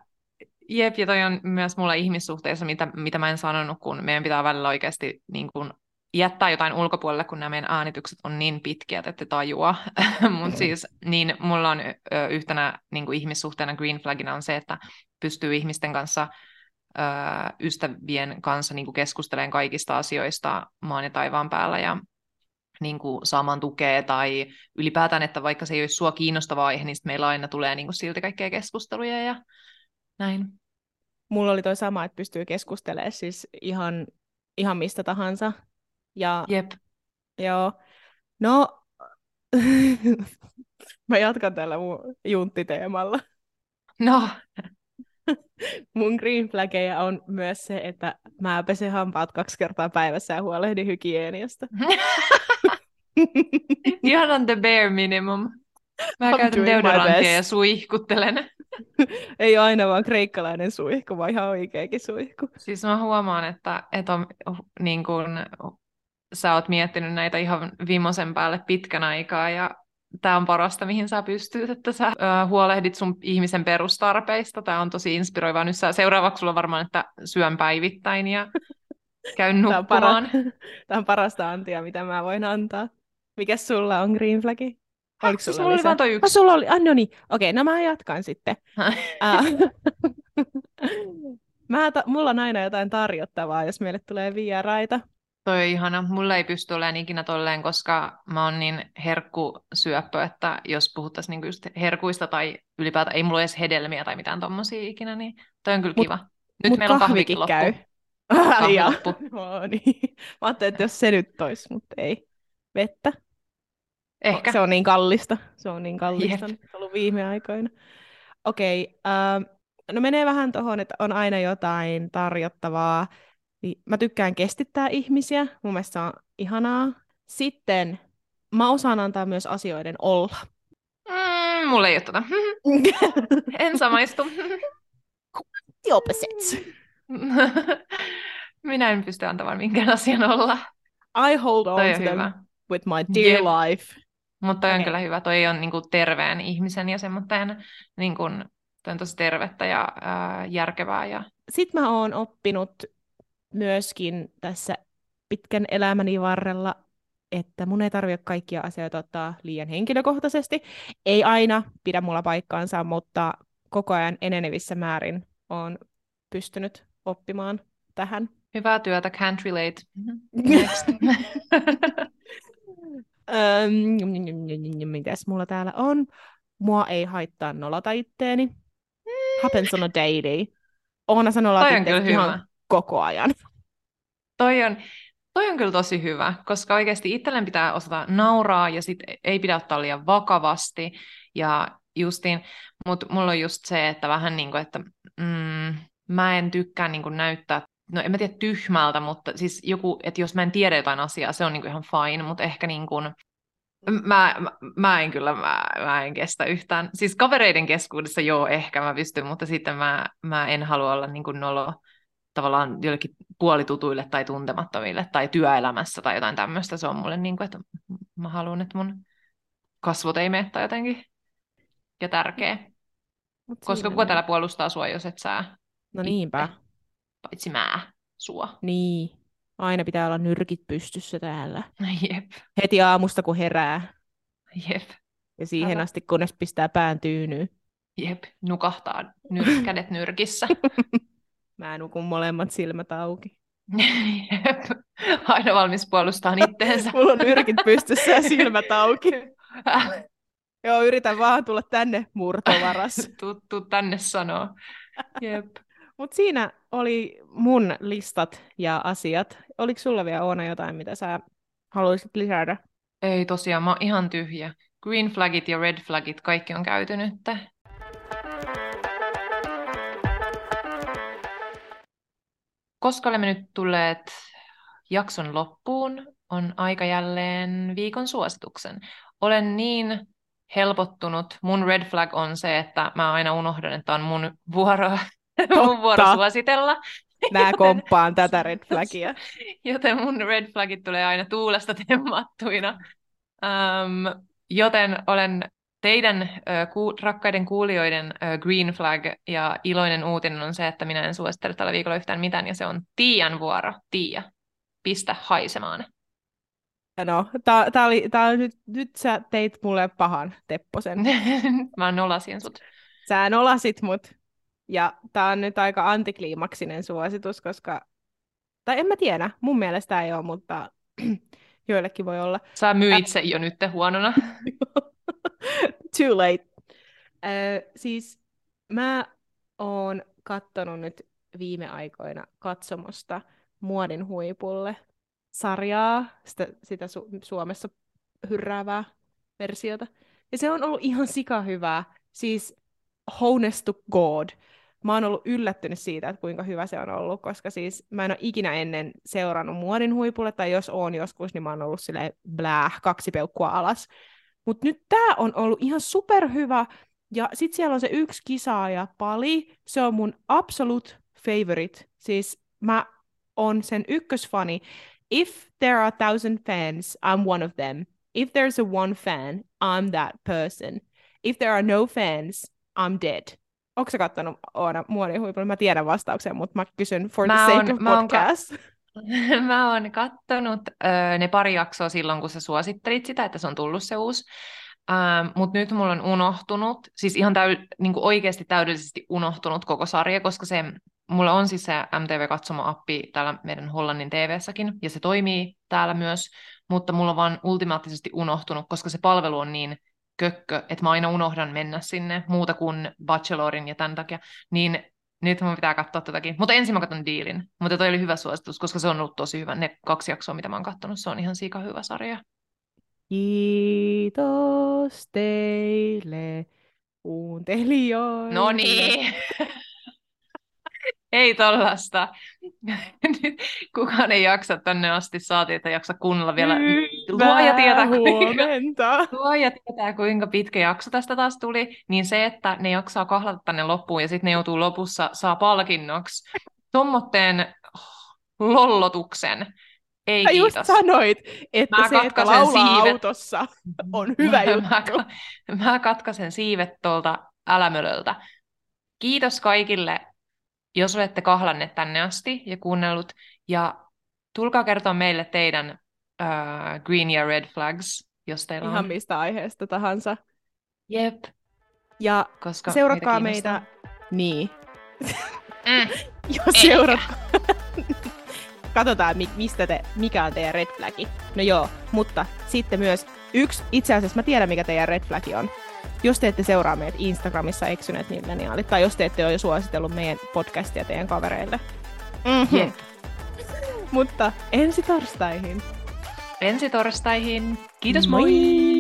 Jep, ja toi on myös mulla ihmissuhteissa, mitä, mitä mä en sanonut, kun meidän pitää välillä oikeasti niin kun, jättää jotain ulkopuolelle, kun nämä meidän äänitykset on niin pitkiä, että ette tajua. Mutta siis niin mulla on ö, yhtenä niin kuin ihmissuhteena green flagina on se, että pystyy ihmisten kanssa ö, ystävien kanssa niin kuin keskustelemaan kaikista asioista maan ja taivaan päällä ja niin kuin saamaan tukea tai ylipäätään, että vaikka se ei olisi sua kiinnostava aihe, niin meillä aina tulee niin kuin silti kaikkea keskusteluja ja näin mulla oli toi sama, että pystyy keskustelemaan siis ihan, ihan mistä tahansa. Ja, Jep. Joo. No, mä jatkan tällä mun junttiteemalla. No. mun green flageja on myös se, että mä pesen hampaat kaksi kertaa päivässä ja huolehdin hygieniasta. Ihan on the bare minimum. Mä I'm käytän deodorantia ja suihkuttelen. Ei aina vaan kreikkalainen suihku, vaan ihan oikeakin suihku. Siis mä huomaan, että, että on, niin kun, sä oot miettinyt näitä ihan viimeisen päälle pitkän aikaa ja tämä on parasta, mihin sä pystyt, että sä ö, huolehdit sun ihmisen perustarpeista. Tämä on tosi inspiroivaa. Nyt sä, seuraavaksi sulla on varmaan, että syön päivittäin ja käyn nukkumaan. Tämä on, para- tämä on parasta antia, mitä mä voin antaa. Mikä sulla on green flagi? Oliko sulla, sulla oli vain toi yksi. Oh, sulla oli, ah, no niin, okei, okay, no mä jatkan sitten. mä ta- mulla on aina jotain tarjottavaa, jos meille tulee vieraita. Toi on ihana. Mulla ei pysty olemaan ikinä tolleen, koska mä oon niin herkkusyöppö, että jos puhuttaisiin niinku just herkuista tai ylipäätään ei mulla ole edes hedelmiä tai mitään tommosia ikinä, niin toi on kyllä mut, kiva. Nyt mut meillä on kahvikin loppu. käy. Kahvi loppu. no, niin. Mä ajattelin, että jos se nyt olisi, mutta ei. Vettä. Ehkä. Se on niin kallista. Se on niin kallista Jep. ollut viime aikoina. Okei, okay, uh, no menee vähän tuohon, että on aina jotain tarjottavaa. Niin mä tykkään kestittää ihmisiä. Mun mielestä se on ihanaa. Sitten mä osaan antaa myös asioiden olla. Mm, mulla ei ole tota. en samaistu. The opposites. Minä en pysty antamaan minkään asian olla. I hold on to them with my dear yep. life. Mutta on kyllä hyvä. Toi on niinku terveen ihmisen ja semmoinen niinku, toi on tosi tervettä ja ää, järkevää. Ja... Sitten mä oon oppinut myöskin tässä pitkän elämäni varrella, että mun ei tarvitse kaikkia asioita ottaa liian henkilökohtaisesti. Ei aina pidä mulla paikkaansa, mutta koko ajan enenevissä määrin on pystynyt oppimaan tähän. Hyvää työtä, can't relate. Next. Öm, mitäs mulla täällä on? Mua ei haittaa nolata itteeni. Happens on a daily. Oona kyllä ihan hyvä. koko ajan. Toi on, toi on kyllä tosi hyvä, koska oikeasti itselleen pitää osata nauraa ja sit ei pidä ottaa liian vakavasti. Ja justiin, mutta mulla on just se, että vähän niin kuin, että mm, mä en tykkää niin kuin näyttää, no en mä tiedä tyhmältä, mutta siis joku, että jos mä en tiedä jotain asiaa, se on niin kuin ihan fine, mutta ehkä niin kuin, Mä, mä, mä en kyllä, mä, mä en kestä yhtään. Siis kavereiden keskuudessa joo, ehkä mä pystyn, mutta sitten mä, mä en halua olla niin kuin nolo tavallaan jollekin puolitutuille tai tuntemattomille tai työelämässä tai jotain tämmöistä. Se on mulle niin kuin, että mä haluan, että mun kasvot ei mene tai jotenkin ja tärkeä. Mut Koska kuka täällä puolustaa sua, jos et sä, No niinpä. Paitsi mä, sua. Niin. Aina pitää olla nyrkit pystyssä täällä. Jep, Heti aamusta kun herää. jep, Ja siihen Älä. asti kunnes pistää pään tyynyyn. jep. Nukahtaa nyr- kädet nyrkissä. Mä nukun molemmat silmät auki. Jep. Aina valmis puolustaa itteensä. Mulla on nyrkit pystyssä ja silmät auki. Joo, yritän vaan tulla tänne murtovaras. tuu tänne sanoo. Jep. Mutta siinä oli mun listat ja asiat. Oliko sulla vielä Oona jotain, mitä sä haluaisit lisätä? Ei tosiaan, mä oon ihan tyhjä. Green flagit ja red flagit, kaikki on käyty nyt. Koska olemme nyt tulleet jakson loppuun, on aika jälleen viikon suosituksen. Olen niin helpottunut. Mun red flag on se, että mä aina unohdan, että on mun vuoro, mun vuoro suositella. Mä komppaan tätä red flagia. Joten mun red flagit tulee aina tuulesta temmattuina. Um, joten olen teidän ö, ku, rakkaiden kuulijoiden ö, green flag ja iloinen uutinen on se, että minä en suosittele tällä viikolla yhtään mitään ja se on Tiian vuoro. Tiia, pistä haisemaan. No, tää, tää oli, tää oli nyt, nyt sä teit mulle pahan, Tepposen. Mä nolasin sut. Sä nolasit mut. Ja tää on nyt aika antikliimaksinen suositus, koska... Tai en mä tiedä, mun mielestä ei ole, mutta joillekin voi olla. Sä myit sen jo nyt huonona. Too late. Ö, siis mä oon kattonut nyt viime aikoina katsomosta Muodin huipulle sarjaa, sitä, sitä su- Suomessa hyrräävää versiota. Ja se on ollut ihan sika hyvää. Siis honest to God. Mä oon ollut yllättynyt siitä, että kuinka hyvä se on ollut, koska siis mä en ole ikinä ennen seurannut muodin huipulle, tai jos oon joskus, niin mä oon ollut silleen bläh, kaksi peukkua alas. Mutta nyt tää on ollut ihan superhyvä, ja sit siellä on se yksi kisaaja, Pali, se on mun absolute favorite. Siis mä on sen ykkösfani. If there are a thousand fans, I'm one of them. If there's a one fan, I'm that person. If there are no fans, I'm dead. Onko sä kattonut Oona muodin huipulla? Mä tiedän vastauksen, mutta mä kysyn for the Mä sake oon- of mä oon ka- podcast. Mä oon kattonut ö, ne pari jaksoa silloin, kun sä suosittelit sitä, että se on tullut se uusi. Ähm, Mutta nyt mulla on unohtunut, siis ihan täy, niin oikeasti täydellisesti unohtunut koko sarja, koska se, mulla on siis se MTV-katsomo-appi täällä meidän Hollannin TV-säkin, ja se toimii täällä myös, mutta mulla on vaan ultimaattisesti unohtunut, koska se palvelu on niin kökkö, että mä aina unohdan mennä sinne muuta kuin Bachelorin ja tämän takia, niin nyt mun pitää katsoa tätäkin. Mutta ensin mä katson Dealin. Mutta toi oli hyvä suositus, koska se on ollut tosi hyvä. Ne kaksi jaksoa, mitä mä oon katsonut, se on ihan siika hyvä sarja. Kiitos teille kuuntelijoille. No niin. ei tollasta. Kukaan ei jaksa tänne asti. Saatiin, että jaksa kuunnella vielä. Luoja tietää, kuinka, luoja tietää, kuinka pitkä jakso tästä taas tuli. Niin se, että ne jaksaa kahlata tänne loppuun ja sitten ne joutuu lopussa saa palkinnoksi tommotteen lollotuksen. Ei Sä just kiitos. sanoit, että Mä se, että laulaa siivet. autossa on hyvä mä, juttu. Mä, mä katkaisen siivet tuolta älämölöltä. Kiitos kaikille, jos olette kahlanneet tänne asti ja kuunnellut. Ja tulkaa kertoa meille teidän uh, green ja red flags, jos teillä Ihan on. mistä aiheesta tahansa. Jep, Ja koska seuratkaa meitä meitä. Niin. Mm. Ja seuratkaa, katsotaan, mistä te, mikä on teidän red flagi. No joo, mutta sitten myös yksi, itse asiassa mä tiedän, mikä teidän red flagi on. Jos te ette seuraa meidät Instagramissa eksyneet milleniaalit, tai jos te ette ole jo suositellut meidän podcastia teidän kavereille. Mm-hmm. Yeah. mutta ensi torstaihin. Ensi torstaihin. Kiitos, moi! moi.